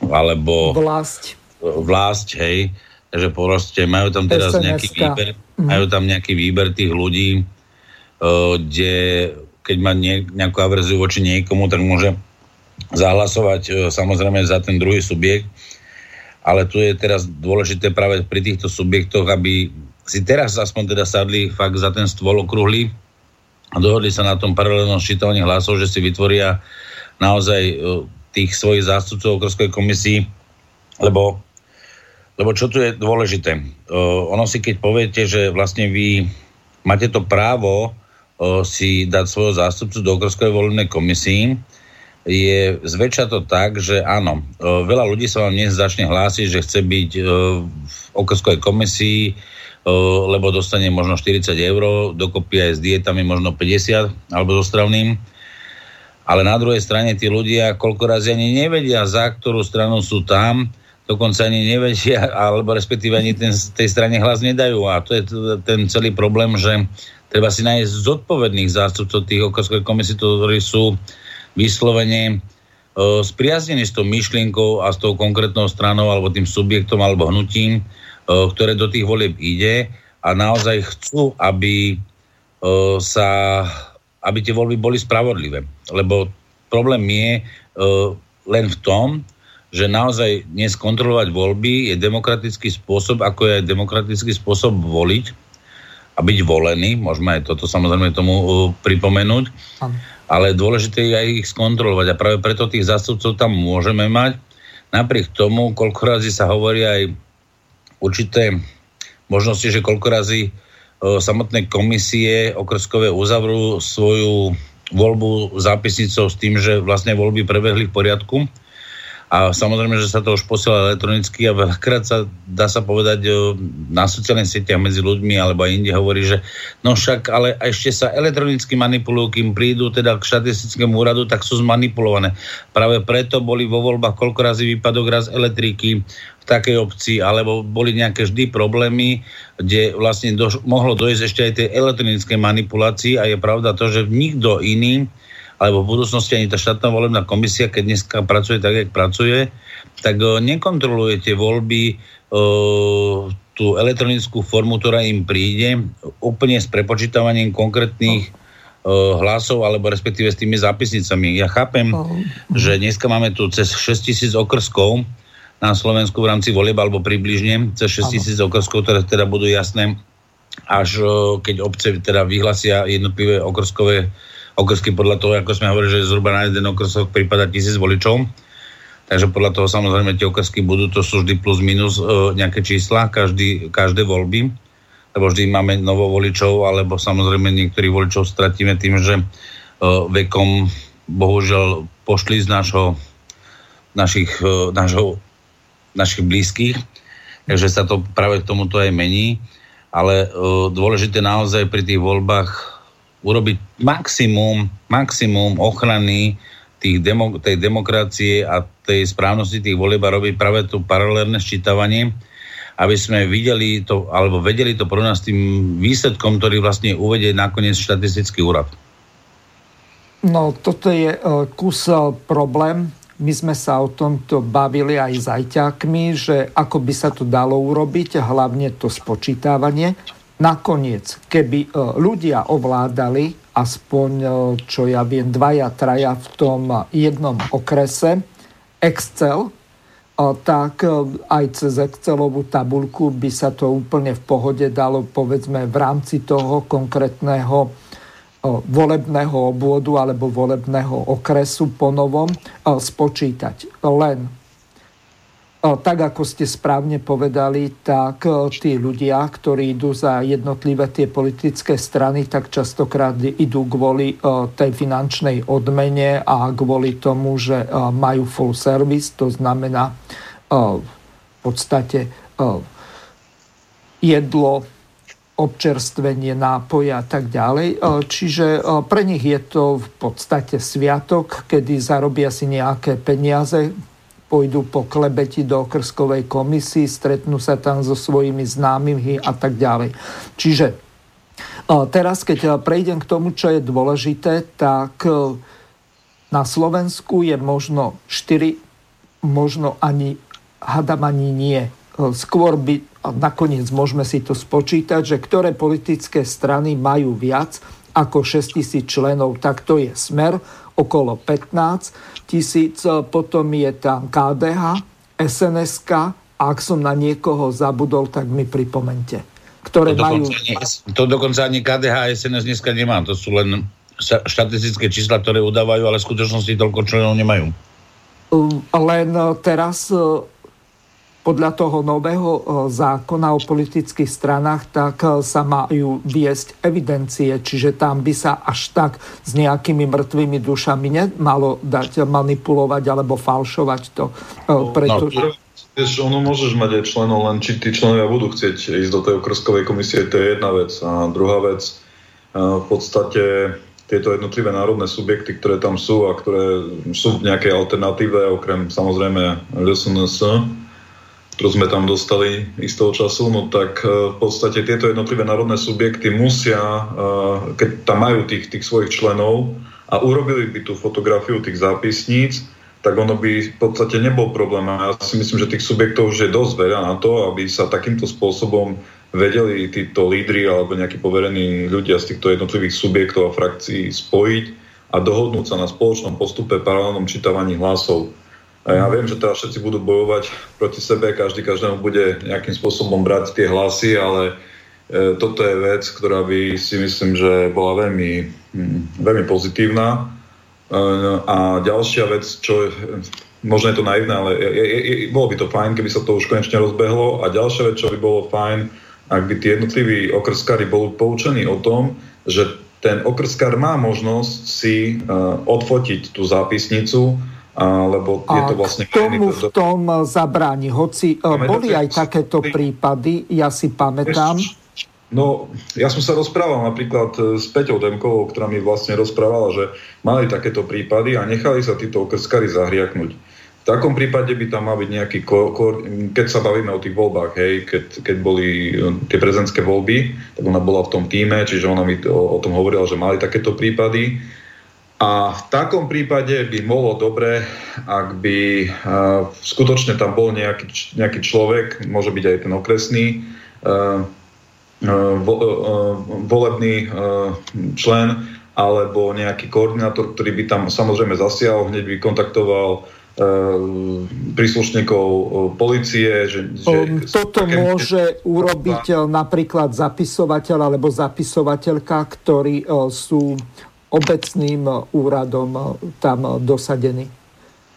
alebo Vlásť. Vlásť, hej. Takže proste majú tam teraz SNSK. nejaký výber. Majú tam nejaký výber tých ľudí, kde keď má nejakú averziu voči niekomu, tak môže zahlasovať samozrejme za ten druhý subjekt. Ale tu je teraz dôležité práve pri týchto subjektoch, aby si teraz aspoň teda sadli fakt za ten stôl okrúhly a dohodli sa na tom paralelnom ščítavaní hlasov, že si vytvoria naozaj e, tých svojich zástupcov okrskej komisii, lebo, lebo čo tu je dôležité? Ono si keď poviete, že vlastne vy máte to právo si dať svojho zástupcu do okrskovej volebnej komisii, je zväčša to tak, že áno, veľa ľudí sa vám dnes začne hlásiť, že chce byť v okrskovej komisii, lebo dostane možno 40 eur, dokopy aj s dietami možno 50 alebo so stravným. ale na druhej strane tí ľudia koľko razy ani nevedia, za ktorú stranu sú tam, dokonca ani nevedia, alebo respektíve ani ten, tej strane hlas nedajú. A to je ten celý problém, že treba si nájsť zodpovedných zástupcov tých okreskových komisí, ktorí sú vyslovene uh, spriaznení s tou myšlienkou a s tou konkrétnou stranou alebo tým subjektom alebo hnutím, uh, ktoré do tých volieb ide a naozaj chcú, aby uh, sa aby tie voľby boli spravodlivé. Lebo problém je uh, len v tom, že naozaj dnes kontrolovať voľby je demokratický spôsob, ako je aj demokratický spôsob voliť a byť volený. Môžeme aj toto samozrejme tomu uh, pripomenúť. Ale dôležité je aj ich skontrolovať a práve preto tých zástupcov tam môžeme mať. Napriek tomu, koľko razy sa hovorí aj určité možnosti, že koľko razy samotné komisie okrskové uzavrú svoju voľbu zápisnicou s tým, že vlastne voľby prebehli v poriadku. A samozrejme, že sa to už posiela elektronicky a veľakrát sa dá sa povedať na sociálnych sieťach medzi ľuďmi alebo aj inde hovorí, že no však ale ešte sa elektronicky manipulujú, kým prídu teda k štatistickému úradu, tak sú zmanipulované. Práve preto boli vo voľbách koľko razy výpadok raz elektriky, takej obci, alebo boli nejaké vždy problémy, kde vlastne doš- mohlo dojsť ešte aj tej elektronickej manipulácii a je pravda to, že nikto iný alebo v budúcnosti ani tá štátna volebná komisia, keď dneska pracuje tak, jak pracuje, tak o, nekontroluje tie voľby, o, tú elektronickú formu, ktorá im príde, úplne s prepočítavaním konkrétnych o, hlasov, alebo respektíve s tými zápisnicami. Ja chápem, oh. že dneska máme tu cez 6 tisíc okrskov, na Slovensku v rámci volieb, alebo približne cez 6 tisíc okrskov, ktoré teda budú jasné, až keď obce teda vyhlasia jednotlivé okrskové okrsky podľa toho, ako sme hovorili, že zhruba na jeden okrsok prípada tisíc voličov. Takže podľa toho samozrejme tie okrsky budú, to sú vždy plus minus e, nejaké čísla, každý, každé voľby, lebo vždy máme novo voličov, alebo samozrejme niektorých voličov stratíme tým, že e, vekom bohužiaľ pošli z našho, našich, e, našho našich blízkych, takže sa to práve k tomuto aj mení, ale uh, dôležité naozaj pri tých voľbách urobiť maximum, maximum ochrany tých demo, tej demokracie a tej správnosti tých volieb a robiť práve to paralelné ščítavanie, aby sme videli to, alebo vedeli to pro nás tým výsledkom, ktorý vlastne uvedie nakoniec štatistický úrad. No, toto je uh, kus problém, my sme sa o tomto bavili aj s ajťákmi, že ako by sa to dalo urobiť, hlavne to spočítavanie. Nakoniec, keby e, ľudia ovládali aspoň, e, čo ja viem, dvaja, traja v tom jednom okrese Excel, e, tak aj cez Excelovú tabulku by sa to úplne v pohode dalo, povedzme, v rámci toho konkrétneho volebného obvodu alebo volebného okresu po novom spočítať. Len tak ako ste správne povedali, tak tí ľudia, ktorí idú za jednotlivé tie politické strany, tak častokrát idú kvôli tej finančnej odmene a kvôli tomu, že majú full service, to znamená v podstate jedlo, občerstvenie, nápoje a tak ďalej. Čiže pre nich je to v podstate sviatok, kedy zarobia si nejaké peniaze, pôjdu po klebeti do okrskovej komisii, stretnú sa tam so svojimi známymi a tak ďalej. Čiže e, teraz, keď prejdem k tomu, čo je dôležité, tak na Slovensku je možno 4, možno ani, hadam ani nie. Skôr by nakoniec môžeme si to spočítať, že ktoré politické strany majú viac ako 6 tisíc členov, tak to je Smer, okolo 15 tisíc, potom je tam KDH, SNSK, a ak som na niekoho zabudol, tak mi pripomente. Ktoré to majú... Ani, to dokonca ani KDH a SNS dneska nemá, to sú len štatistické čísla, ktoré udávajú, ale v skutočnosti toľko členov nemajú. Len teraz podľa toho nového e, zákona o politických stranách, tak e, sa majú viesť evidencie, čiže tam by sa až tak s nejakými mŕtvými dušami nemalo dať manipulovať alebo falšovať to. E, no, pretože... No, Vieš, ono môžeš mať aj členov, len či tí členovia budú chcieť ísť do tej okrskovej komisie, to je jedna vec. A druhá vec, v podstate tieto jednotlivé národné subjekty, ktoré tam sú a ktoré sú v nejakej alternatíve, okrem samozrejme LSNS, ktorú sme tam dostali istého času, no tak e, v podstate tieto jednotlivé národné subjekty musia, e, keď tam majú tých, tých svojich členov a urobili by tú fotografiu tých zápisníc, tak ono by v podstate nebol problém. A ja si myslím, že tých subjektov už je dosť veľa na to, aby sa takýmto spôsobom vedeli títo lídry alebo nejakí poverení ľudia z týchto jednotlivých subjektov a frakcií spojiť a dohodnúť sa na spoločnom postupe paralelnom čítavaní hlasov. A ja viem, že teraz všetci budú bojovať proti sebe, každý každému bude nejakým spôsobom brať tie hlasy, ale e, toto je vec, ktorá by si myslím, že bola veľmi, hm, veľmi pozitívna. E, a ďalšia vec, čo možno je to naivné, ale je, je, je, bolo by to fajn, keby sa to už konečne rozbehlo. A ďalšia vec, čo by bolo fajn, ak by tie jednotliví okrskári boli poučení o tom, že ten okrskár má možnosť si uh, odfotiť tú zápisnicu, lebo je to vlastne... A tomu v tom zabráni, hoci uh, boli aj takéto prípady, ja si pamätám. No, ja som sa rozprával napríklad e, s Peťou Demkovou, ktorá mi vlastne rozprávala, že mali takéto prípady a nechali sa títo okrskári zahriaknúť takom prípade by tam mal byť nejaký, ko- ko- keď sa bavíme o tých voľbách, hej, keď, keď boli eh, tie prezidentské voľby, tak ona bola v tom týme, čiže ona mi to, o tom hovorila, že mali takéto prípady. A v takom prípade by bolo dobre, ak by uh, skutočne tam bol nejaký, nejaký človek, môže byť aj ten okresný, uh, vo, uh, volebný uh, člen alebo nejaký koordinátor, ktorý by tam samozrejme zasiahol, hneď by kontaktoval príslušníkov policie. Že, že ehm, Toto také... môže urobiť e, napríklad zapisovateľ alebo zapisovateľka, ktorí e, sú obecným úradom tam dosadení.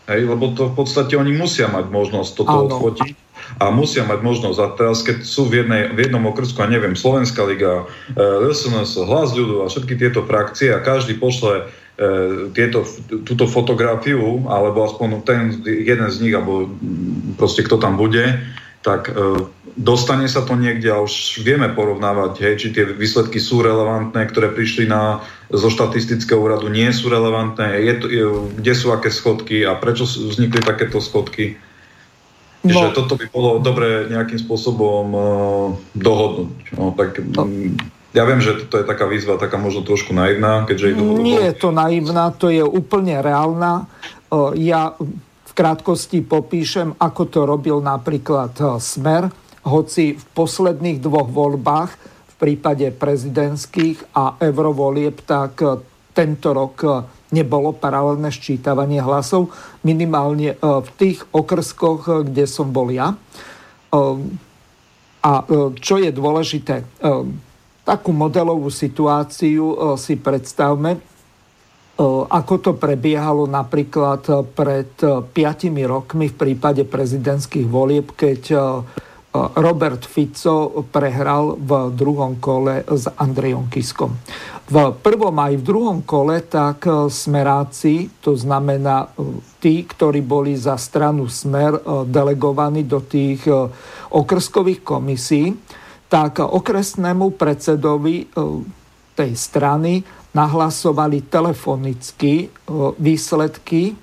Hej, lebo to v podstate oni musia mať možnosť toto Áno. odfotiť a musia mať možnosť. A teraz, keď sú v, jednej, v jednom okrsku, a neviem, Slovenská liga, LSNS, Hlas ľudu a všetky tieto frakcie a každý pošle E, tieto, túto fotografiu, alebo aspoň ten jeden z nich, alebo proste kto tam bude, tak e, dostane sa to niekde a už vieme porovnávať, hej, či tie výsledky sú relevantné, ktoré prišli na, zo štatistického úradu, nie sú relevantné, je to, je, kde sú aké schodky a prečo vznikli takéto schodky. No. Čiže toto by bolo dobre nejakým spôsobom uh, dohodnúť. No, tak, no. Ja viem, že toto je taká výzva, taká možno trošku naivná, keďže idú... Nie je to naivná, to je úplne reálna. Ja v krátkosti popíšem, ako to robil napríklad Smer, hoci v posledných dvoch voľbách, v prípade prezidentských a eurovolieb, tak tento rok nebolo paralelné ščítavanie hlasov, minimálne v tých okrskoch, kde som bol ja. A čo je dôležité, Takú modelovú situáciu si predstavme, ako to prebiehalo napríklad pred 5 rokmi v prípade prezidentských volieb, keď e, Robert Fico prehral v druhom kole s Andrejom Kiskom. V prvom aj v druhom kole tak smeráci, to znamená tí, ktorí boli za stranu Smer delegovaní do tých okrskových komisí, tak okresnému predsedovi e, tej strany nahlasovali telefonicky e, výsledky e,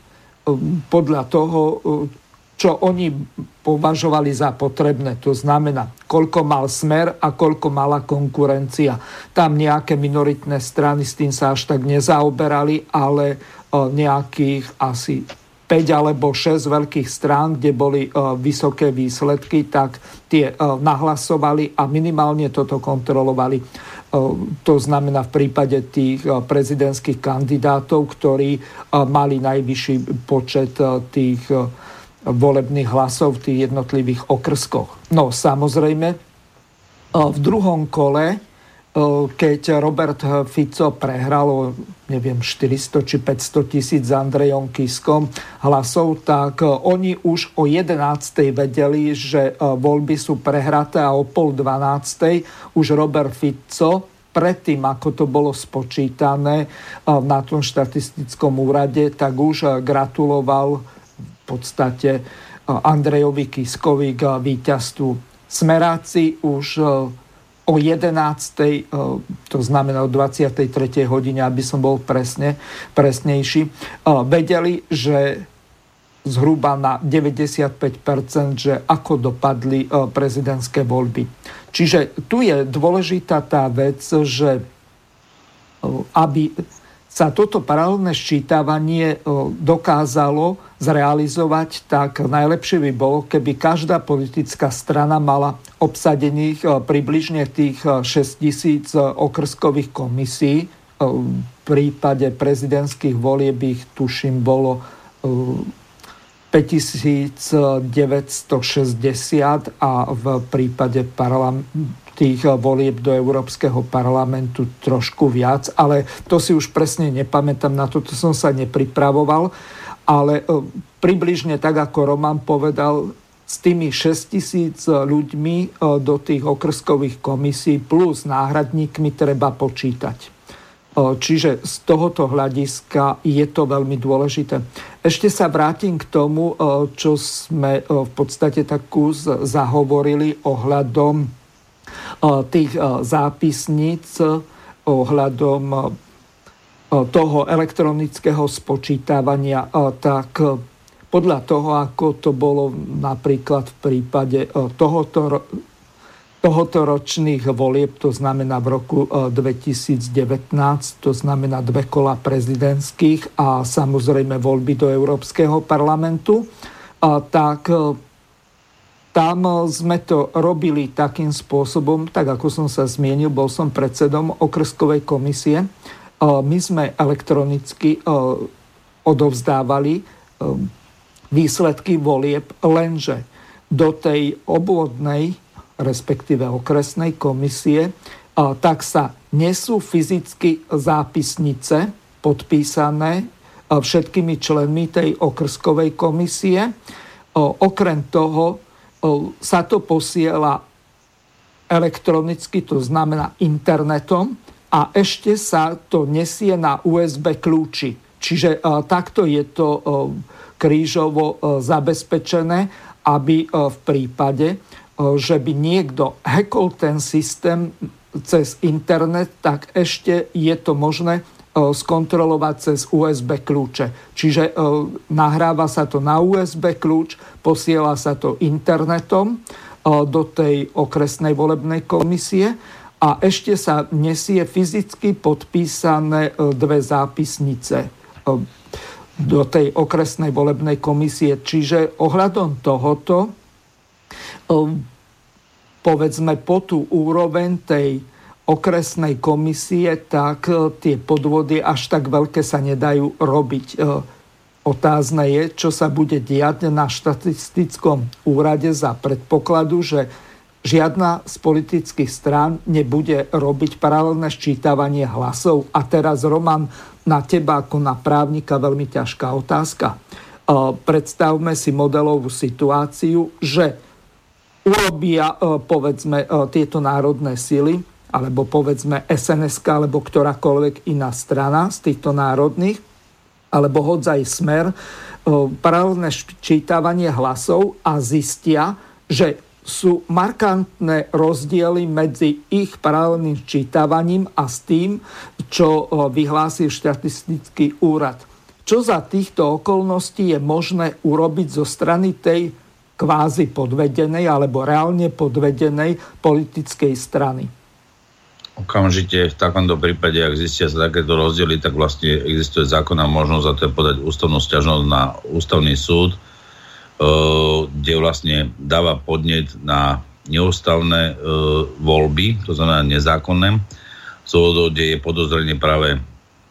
podľa toho, čo oni považovali za potrebné. To znamená, koľko mal smer a koľko mala konkurencia. Tam nejaké minoritné strany s tým sa až tak nezaoberali, ale nejakých asi 5 alebo 6 veľkých strán, kde boli e, vysoké výsledky, tak tie e, nahlasovali a minimálne toto kontrolovali. To znamená v prípade tých prezidentských kandidátov, ktorí mali najvyšší počet tých volebných hlasov v tých jednotlivých okrskoch. No samozrejme, v druhom kole keď Robert Fico prehral neviem, 400 či 500 tisíc s Andrejom Kiskom hlasov, tak oni už o 11. vedeli, že voľby sú prehraté a o pol 12. už Robert Fico predtým, ako to bolo spočítané na tom štatistickom úrade, tak už gratuloval v podstate Andrejovi Kiskovi k víťazstvu. Smeráci už o 11. to znamená o 23. hodine, aby som bol presne, presnejší, vedeli, že zhruba na 95%, že ako dopadli prezidentské voľby. Čiže tu je dôležitá tá vec, že aby sa toto paralelné ščítavanie dokázalo zrealizovať, tak najlepšie by bolo, keby každá politická strana mala obsadených približne tých 6 tisíc okrskových komisí. V prípade prezidentských volieb ich tuším bolo 5960 a v prípade tých volieb do Európskeho parlamentu trošku viac, ale to si už presne nepamätám, na toto som sa nepripravoval, ale e, približne tak, ako Roman povedal, s tými 6 tisíc ľuďmi e, do tých okrskových komisí plus náhradníkmi treba počítať. Čiže z tohoto hľadiska je to veľmi dôležité. Ešte sa vrátim k tomu, čo sme v podstate takú zahovorili ohľadom tých zápisníc, ohľadom toho elektronického spočítavania, tak podľa toho, ako to bolo napríklad v prípade tohoto tohoto ročných volieb, to znamená v roku 2019, e, to znamená dve kola prezidentských a samozrejme voľby do Európskeho parlamentu, tak tam sme to robili takým spôsobom, tak ako som sa zmienil, bol som predsedom okrskovej komisie. E, my sme elektronicky odovzdávali výsledky volieb, lenže do tej obvodnej respektíve okresnej komisie, tak sa nesú fyzicky zápisnice podpísané všetkými členmi tej okrskovej komisie. Okrem toho sa to posiela elektronicky, to znamená internetom a ešte sa to nesie na USB kľúči. Čiže takto je to krížovo zabezpečené, aby v prípade, že by niekto hackol ten systém cez internet, tak ešte je to možné skontrolovať cez USB kľúče. Čiže nahráva sa to na USB kľúč, posiela sa to internetom do tej okresnej volebnej komisie a ešte sa nesie fyzicky podpísané dve zápisnice do tej okresnej volebnej komisie. Čiže ohľadom tohoto povedzme po tú úroveň tej okresnej komisie, tak e, tie podvody až tak veľké sa nedajú robiť. E, otázne je, čo sa bude diať na štatistickom úrade za predpokladu, že žiadna z politických strán nebude robiť paralelné ščítavanie hlasov. A teraz, Roman, na teba ako na právnika veľmi ťažká otázka. E, predstavme si modelovú situáciu, že urobia povedzme tieto národné sily, alebo povedzme SNS, alebo ktorákoľvek iná strana z týchto národných, alebo hodzaj smer, paralelné čítavanie hlasov a zistia, že sú markantné rozdiely medzi ich paralelným čítavaním a s tým, čo vyhlásil štatistický úrad. Čo za týchto okolností je možné urobiť zo strany tej kvázi podvedenej alebo reálne podvedenej politickej strany. Okamžite v takomto prípade, ak zistia sa takéto rozdiely, tak vlastne existuje zákonná možnosť za to je podať ústavnú stiažnosť na ústavný súd, e, kde vlastne dáva podnet na neústavné e, voľby, to znamená nezákonné, kde je podozrenie práve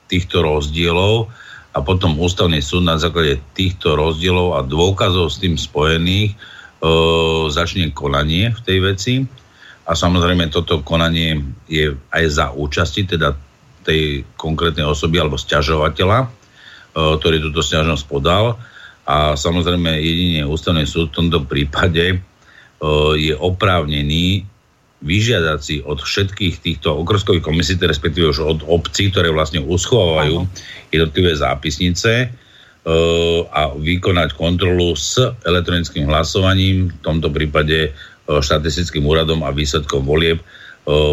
týchto rozdielov. A potom ústavný súd na základe týchto rozdielov a dôkazov s tým spojených e, začne konanie v tej veci a samozrejme toto konanie je aj za účasti teda tej konkrétnej osoby alebo stiažovateľa, e, ktorý túto stiažnosť podal. A samozrejme jedine ústavný súd v tomto prípade e, je oprávnený vyžiadať si od všetkých týchto okrskových komisí, respektíve už od obcí, ktoré vlastne uschovajú jednotlivé zápisnice e, a vykonať kontrolu s elektronickým hlasovaním, v tomto prípade štatistickým úradom a výsledkom volieb,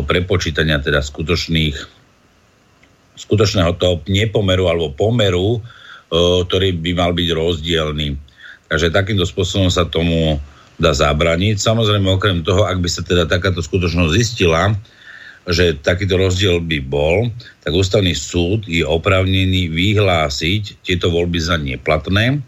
prepočítania teda skutočných skutočného toho nepomeru alebo pomeru, ktorý by mal byť rozdielný. Takže takýmto spôsobom sa tomu dá zabraniť. Samozrejme, okrem toho, ak by sa teda takáto skutočnosť zistila, že takýto rozdiel by bol, tak ústavný súd je oprávnený vyhlásiť tieto voľby za neplatné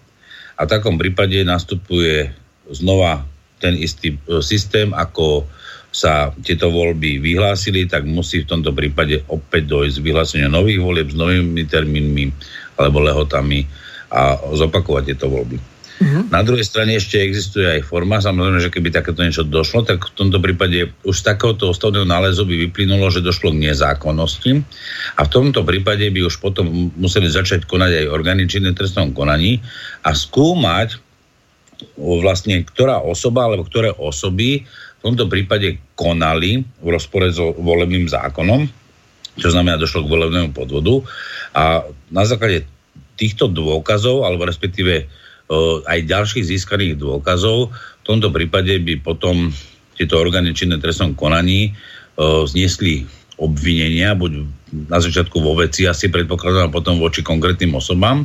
a v takom prípade nastupuje znova ten istý e, systém, ako sa tieto voľby vyhlásili, tak musí v tomto prípade opäť dojsť vyhláseniu nových volieb s novými termínmi alebo lehotami a zopakovať tieto voľby. Uh-huh. Na druhej strane ešte existuje aj forma, samozrejme, že keby takéto niečo došlo, tak v tomto prípade už z takéhoto ústavného nálezu by vyplynulo, že došlo k nezákonnosti a v tomto prípade by už potom museli začať konať aj orgány činné trestnom konaní a skúmať vlastne, ktorá osoba alebo ktoré osoby v tomto prípade konali v rozpore so volebným zákonom, čo znamená, došlo k volebnému podvodu a na základe týchto dôkazov, alebo respektíve aj ďalších získaných dôkazov. V tomto prípade by potom tieto orgány činné trestnom konaní zniesli obvinenia, buď na začiatku vo veci, asi predpokladám, potom voči konkrétnym osobám.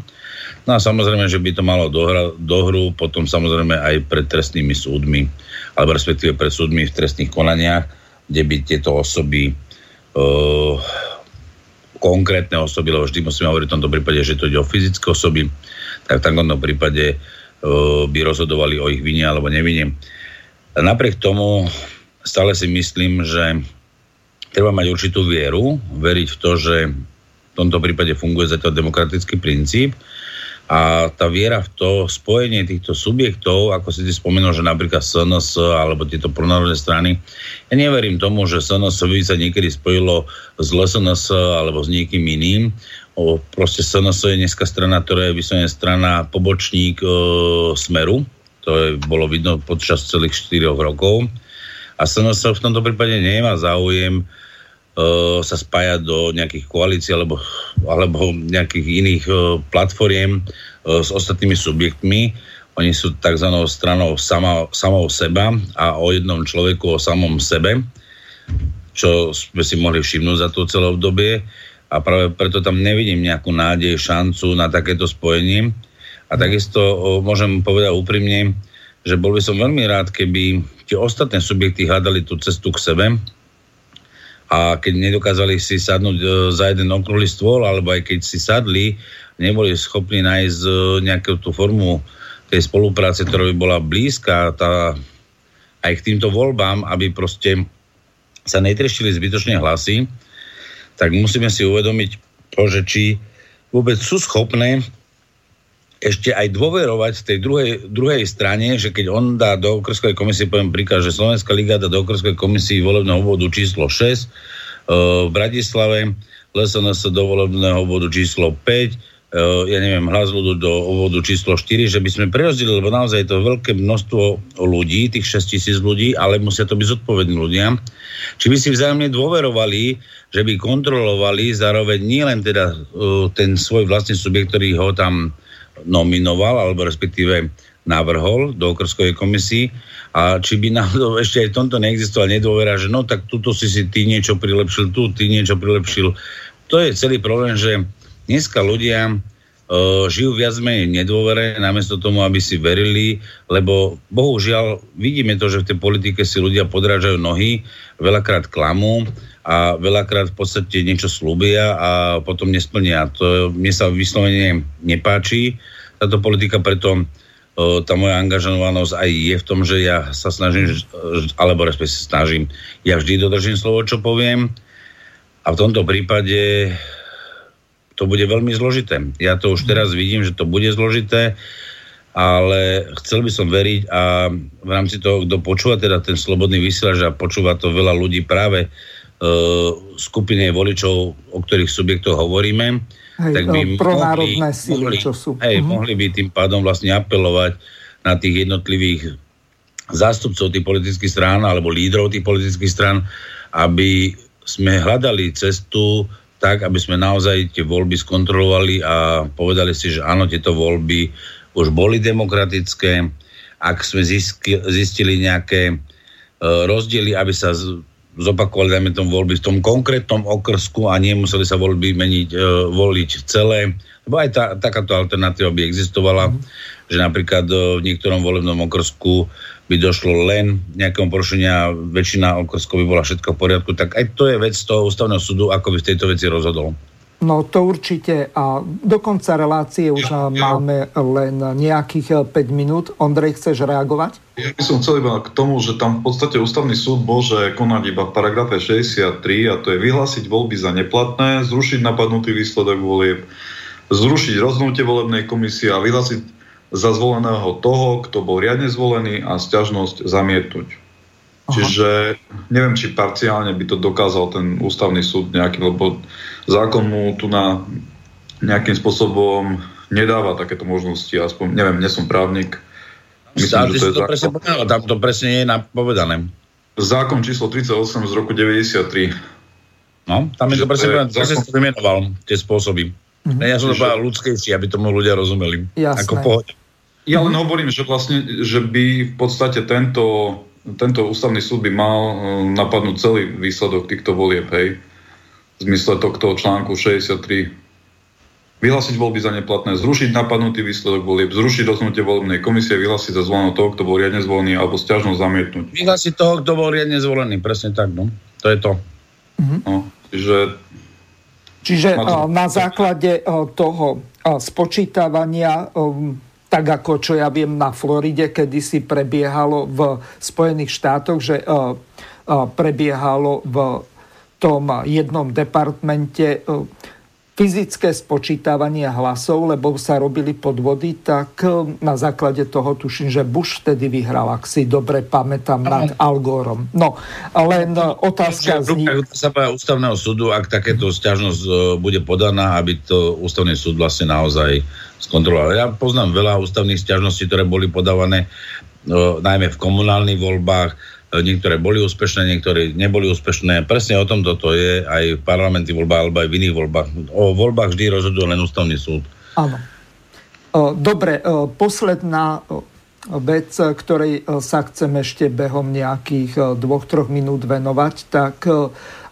No a samozrejme, že by to malo dohra, dohru potom samozrejme aj pred trestnými súdmi, alebo respektíve pred súdmi v trestných konaniach, kde by tieto osoby uh, konkrétne osoby, lebo vždy musíme hovoriť v tomto prípade, že to ide o fyzické osoby, tak v takomto prípade uh, by rozhodovali o ich vine alebo nevine. Napriek tomu stále si myslím, že treba mať určitú vieru, veriť v to, že v tomto prípade funguje zatiaľ demokratický princíp a tá viera v to spojenie týchto subjektov, ako si ty spomenul, že napríklad SNS alebo tieto pronárodné strany, ja neverím tomu, že SNS by sa niekedy spojilo s LSNS alebo s niekým iným. O, proste SNS je dneska strana, ktorá je vyslovene strana pobočník e, Smeru. To je, bolo vidno počas celých 4 rokov. A SNS v tomto prípade nemá záujem sa spájať do nejakých koalícií alebo, alebo nejakých iných uh, platformiem uh, s ostatnými subjektmi. Oni sú tzv. stranou sama, samou seba a o jednom človeku, o samom sebe, čo sme si mohli všimnúť za to celé obdobie a práve preto tam nevidím nejakú nádej, šancu na takéto spojenie. A takisto môžem povedať úprimne, že bol by som veľmi rád, keby tie ostatné subjekty hľadali tú cestu k sebe, a keď nedokázali si sadnúť e, za jeden okrúhly stôl, alebo aj keď si sadli, neboli schopní nájsť e, nejakú tú formu tej spolupráce, ktorá by bola blízka tá, aj k týmto voľbám, aby proste sa netrešili zbytočne hlasy, tak musíme si uvedomiť to, že či vôbec sú schopné ešte aj dôverovať tej druhej, druhej strane, že keď on dá do okrskovej komisie, poviem príklad, že Slovenská liga dá do okrskovej komisii volebného obvodu číslo 6, uh, e, v Bratislave LSNS do volebného obvodu číslo 5, uh, e, ja neviem, hlas ľudu do obvodu číslo 4, že by sme prerozdelili, lebo naozaj je to veľké množstvo ľudí, tých 6 tisíc ľudí, ale musia to byť zodpovední ľudia. Či by si vzájomne dôverovali, že by kontrolovali zároveň nielen teda uh, ten svoj vlastný subjekt, ktorý ho tam nominoval, alebo respektíve navrhol do okrskovej komisii a či by náhodou ešte aj v tomto neexistoval nedôvera, že no tak tuto si si ty niečo prilepšil, tu ty niečo prilepšil. To je celý problém, že dneska ľudia uh, žijú viac menej nedôvere, namiesto tomu, aby si verili, lebo bohužiaľ vidíme to, že v tej politike si ľudia podrážajú nohy, veľakrát klamú a veľakrát v podstate niečo slúbia a potom nesplnia. To mne sa vyslovene nepáči. Táto politika preto tá moja angažovanosť aj je v tom, že ja sa snažím, alebo respektíve snažím, ja vždy dodržím slovo, čo poviem a v tomto prípade to bude veľmi zložité. Ja to už teraz vidím, že to bude zložité, ale chcel by som veriť a v rámci toho, kto počúva teda ten slobodný vysielač a počúva to veľa ľudí práve skupine voličov, o ktorých subjektoch hovoríme, hej, tak by mohli, síly, mohli, čo sú. Hej, uh-huh. mohli by tým pádom vlastne apelovať na tých jednotlivých zástupcov tých politických strán alebo lídrov tých politických strán, aby sme hľadali cestu tak, aby sme naozaj tie voľby skontrolovali a povedali si, že áno, tieto voľby už boli demokratické. Ak sme zistili nejaké uh, rozdiely, aby sa zopakovali, dajme tomu, voľby v tom konkrétnom okrsku a nemuseli sa voľby meniť, e, voliť celé. Lebo aj tá, takáto alternatíva by existovala, mm. že napríklad e, v niektorom volebnom okrsku by došlo len nejakému porušenia, väčšina okrskov by bola všetko v poriadku, tak aj to je vec toho ústavného súdu, ako by v tejto veci rozhodol. No to určite. A do konca relácie už ja, ja. máme len nejakých 5 minút. Ondrej, chceš reagovať? Ja by som chcel iba k tomu, že tam v podstate ústavný súd môže konať iba v paragrafe 63 a to je vyhlásiť voľby za neplatné, zrušiť napadnutý výsledok volieb, zrušiť rozhodnutie volebnej komisie a vyhlásiť za zvoleného toho, kto bol riadne zvolený a sťažnosť zamietnúť. Aha. Čiže neviem, či parciálne by to dokázal ten ústavný súd nejaký, lebo zákon mu tu na nejakým spôsobom nedáva takéto možnosti, aspoň, neviem, nie som právnik. Myslím, že to je to presne povedal, tam to presne je napovedané. Zákon číslo 38 z roku 93. No, tam je to presne povedané, zákon... to vymenoval, tie spôsoby. Mm-hmm. Ja som to povedal ľudskejší, aby tomu ľudia rozumeli. Jasné. Ako pohode. Ja len hovorím, že vlastne, že by v podstate tento, tento ústavný súd by mal eh, napadnúť celý výsledok týchto volieb, hej v zmysle tohto článku 63 vyhlásiť voľby za neplatné, zrušiť napadnutý výsledok volieb, zrušiť rozhodnutie volebnej komisie, vyhlásiť za zvoleného toho, kto bol riadne zvolený, alebo stiažnosť zamietnúť. Vyhlásiť toho, kto bol riadne zvolený, presne tak, no. To je to. Mm-hmm. No, čiže Čiže to... na základe toho spočítavania, tak ako čo ja viem na Floride, kedy si prebiehalo v Spojených štátoch, že prebiehalo v tom jednom departmente e, fyzické spočítavanie hlasov, lebo sa robili podvody, tak e, na základe toho tuším, že Bush vtedy vyhral, ak si dobre pamätám, nad Algorom. No, len e, otázka zní... sa ústavného súdu, ak takéto stiažnosť bude podaná, aby to ústavný súd vlastne naozaj skontroloval. Ja poznám veľa ústavných stiažností, ktoré boli podávané najmä v komunálnych voľbách, niektoré boli úspešné, niektoré neboli úspešné. Presne o tom toto je aj v parlamentných voľbách alebo aj v iných voľbách. O voľbách vždy rozhoduje len ústavný súd. Áno. Dobre, posledná vec, ktorej sa chcem ešte behom nejakých dvoch, troch minút venovať, tak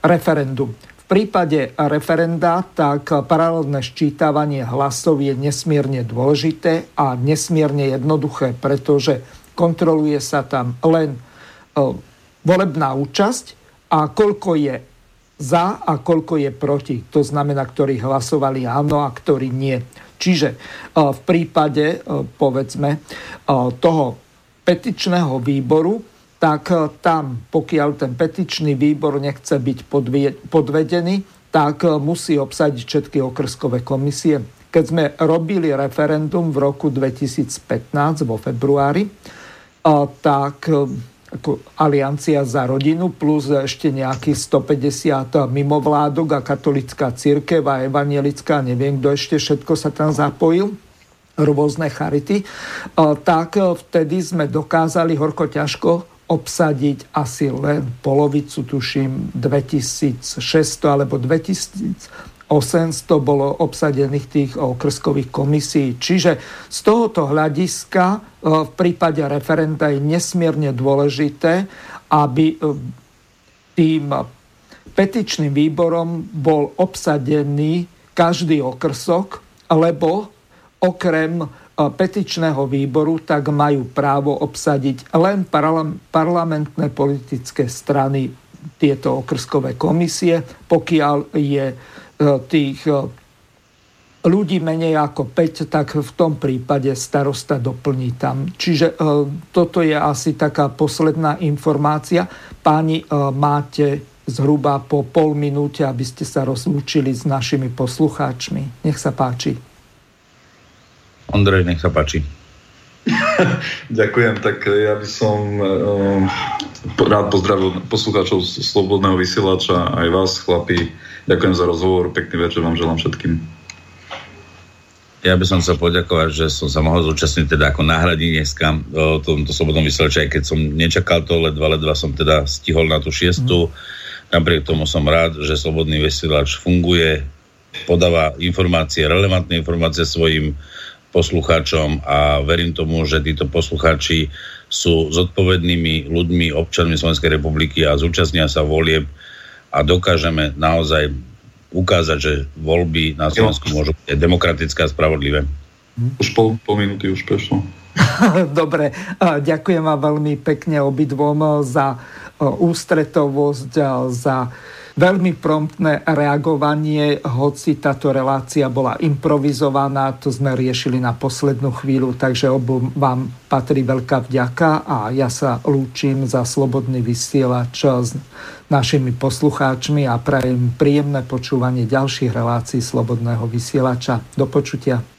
referendum. V prípade referenda tak paralelné ščítavanie hlasov je nesmierne dôležité a nesmierne jednoduché, pretože kontroluje sa tam len volebná účasť a koľko je za a koľko je proti. To znamená, ktorí hlasovali áno a ktorí nie. Čiže v prípade, povedzme, toho petičného výboru, tak tam, pokiaľ ten petičný výbor nechce byť podvedený, tak musí obsadiť všetky okrskové komisie. Keď sme robili referendum v roku 2015 vo februári, tak ako Aliancia za rodinu plus ešte nejakých 150 mimovládok a katolická církev a evangelická, neviem kto ešte všetko sa tam zapojil rôzne charity, tak vtedy sme dokázali horko ťažko obsadiť asi len polovicu, tuším, 2600 alebo 2000 800 bolo obsadených tých okrskových komisí. Čiže z tohoto hľadiska e, v prípade referenda je nesmierne dôležité, aby e, tým petičným výborom bol obsadený každý okrsok, lebo okrem e, petičného výboru tak majú právo obsadiť len parlamentné politické strany tieto okrskové komisie, pokiaľ je tých e, ľudí menej ako 5, tak v tom prípade starosta doplní tam. Čiže e, toto je asi taká posledná informácia. Páni, máte zhruba po pol minúte, aby ste sa rozlúčili s našimi poslucháčmi. Nech sa páči. Ondrej, nech sa páči. Ďakujem, tak ja by som um, rád pozdravil poslucháčov Slobodného vysielača, aj vás, chlapi. Ďakujem za rozhovor, pekný večer vám želám všetkým. Ja by som chcel poďakovať, že som sa mohol zúčastniť teda ako náhradník dneska o tomto slobodnom vysielači, aj keď som nečakal to, ledva, ledva som teda stihol na tú šiestu. Mm. Napriek tomu som rád, že slobodný vysielač funguje, podáva informácie, relevantné informácie svojim poslucháčom a verím tomu, že títo poslucháči sú zodpovednými ľuďmi, občanmi Slovenskej republiky a zúčastnia sa volieb a dokážeme naozaj ukázať, že voľby na Slovensku môžu byť demokratické a spravodlivé. Už pol, pol minúty už prešlo. Dobre, ďakujem vám veľmi pekne obidvom za ústretovosť, za veľmi promptné reagovanie, hoci táto relácia bola improvizovaná, to sme riešili na poslednú chvíľu, takže obu vám patrí veľká vďaka a ja sa lúčim za slobodný vysielač s našimi poslucháčmi a prajem príjemné počúvanie ďalších relácií Slobodného vysielača. Do počutia.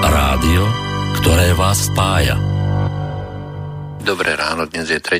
Rádio, ktoré vás spája. Dobré ráno, dnes je 3.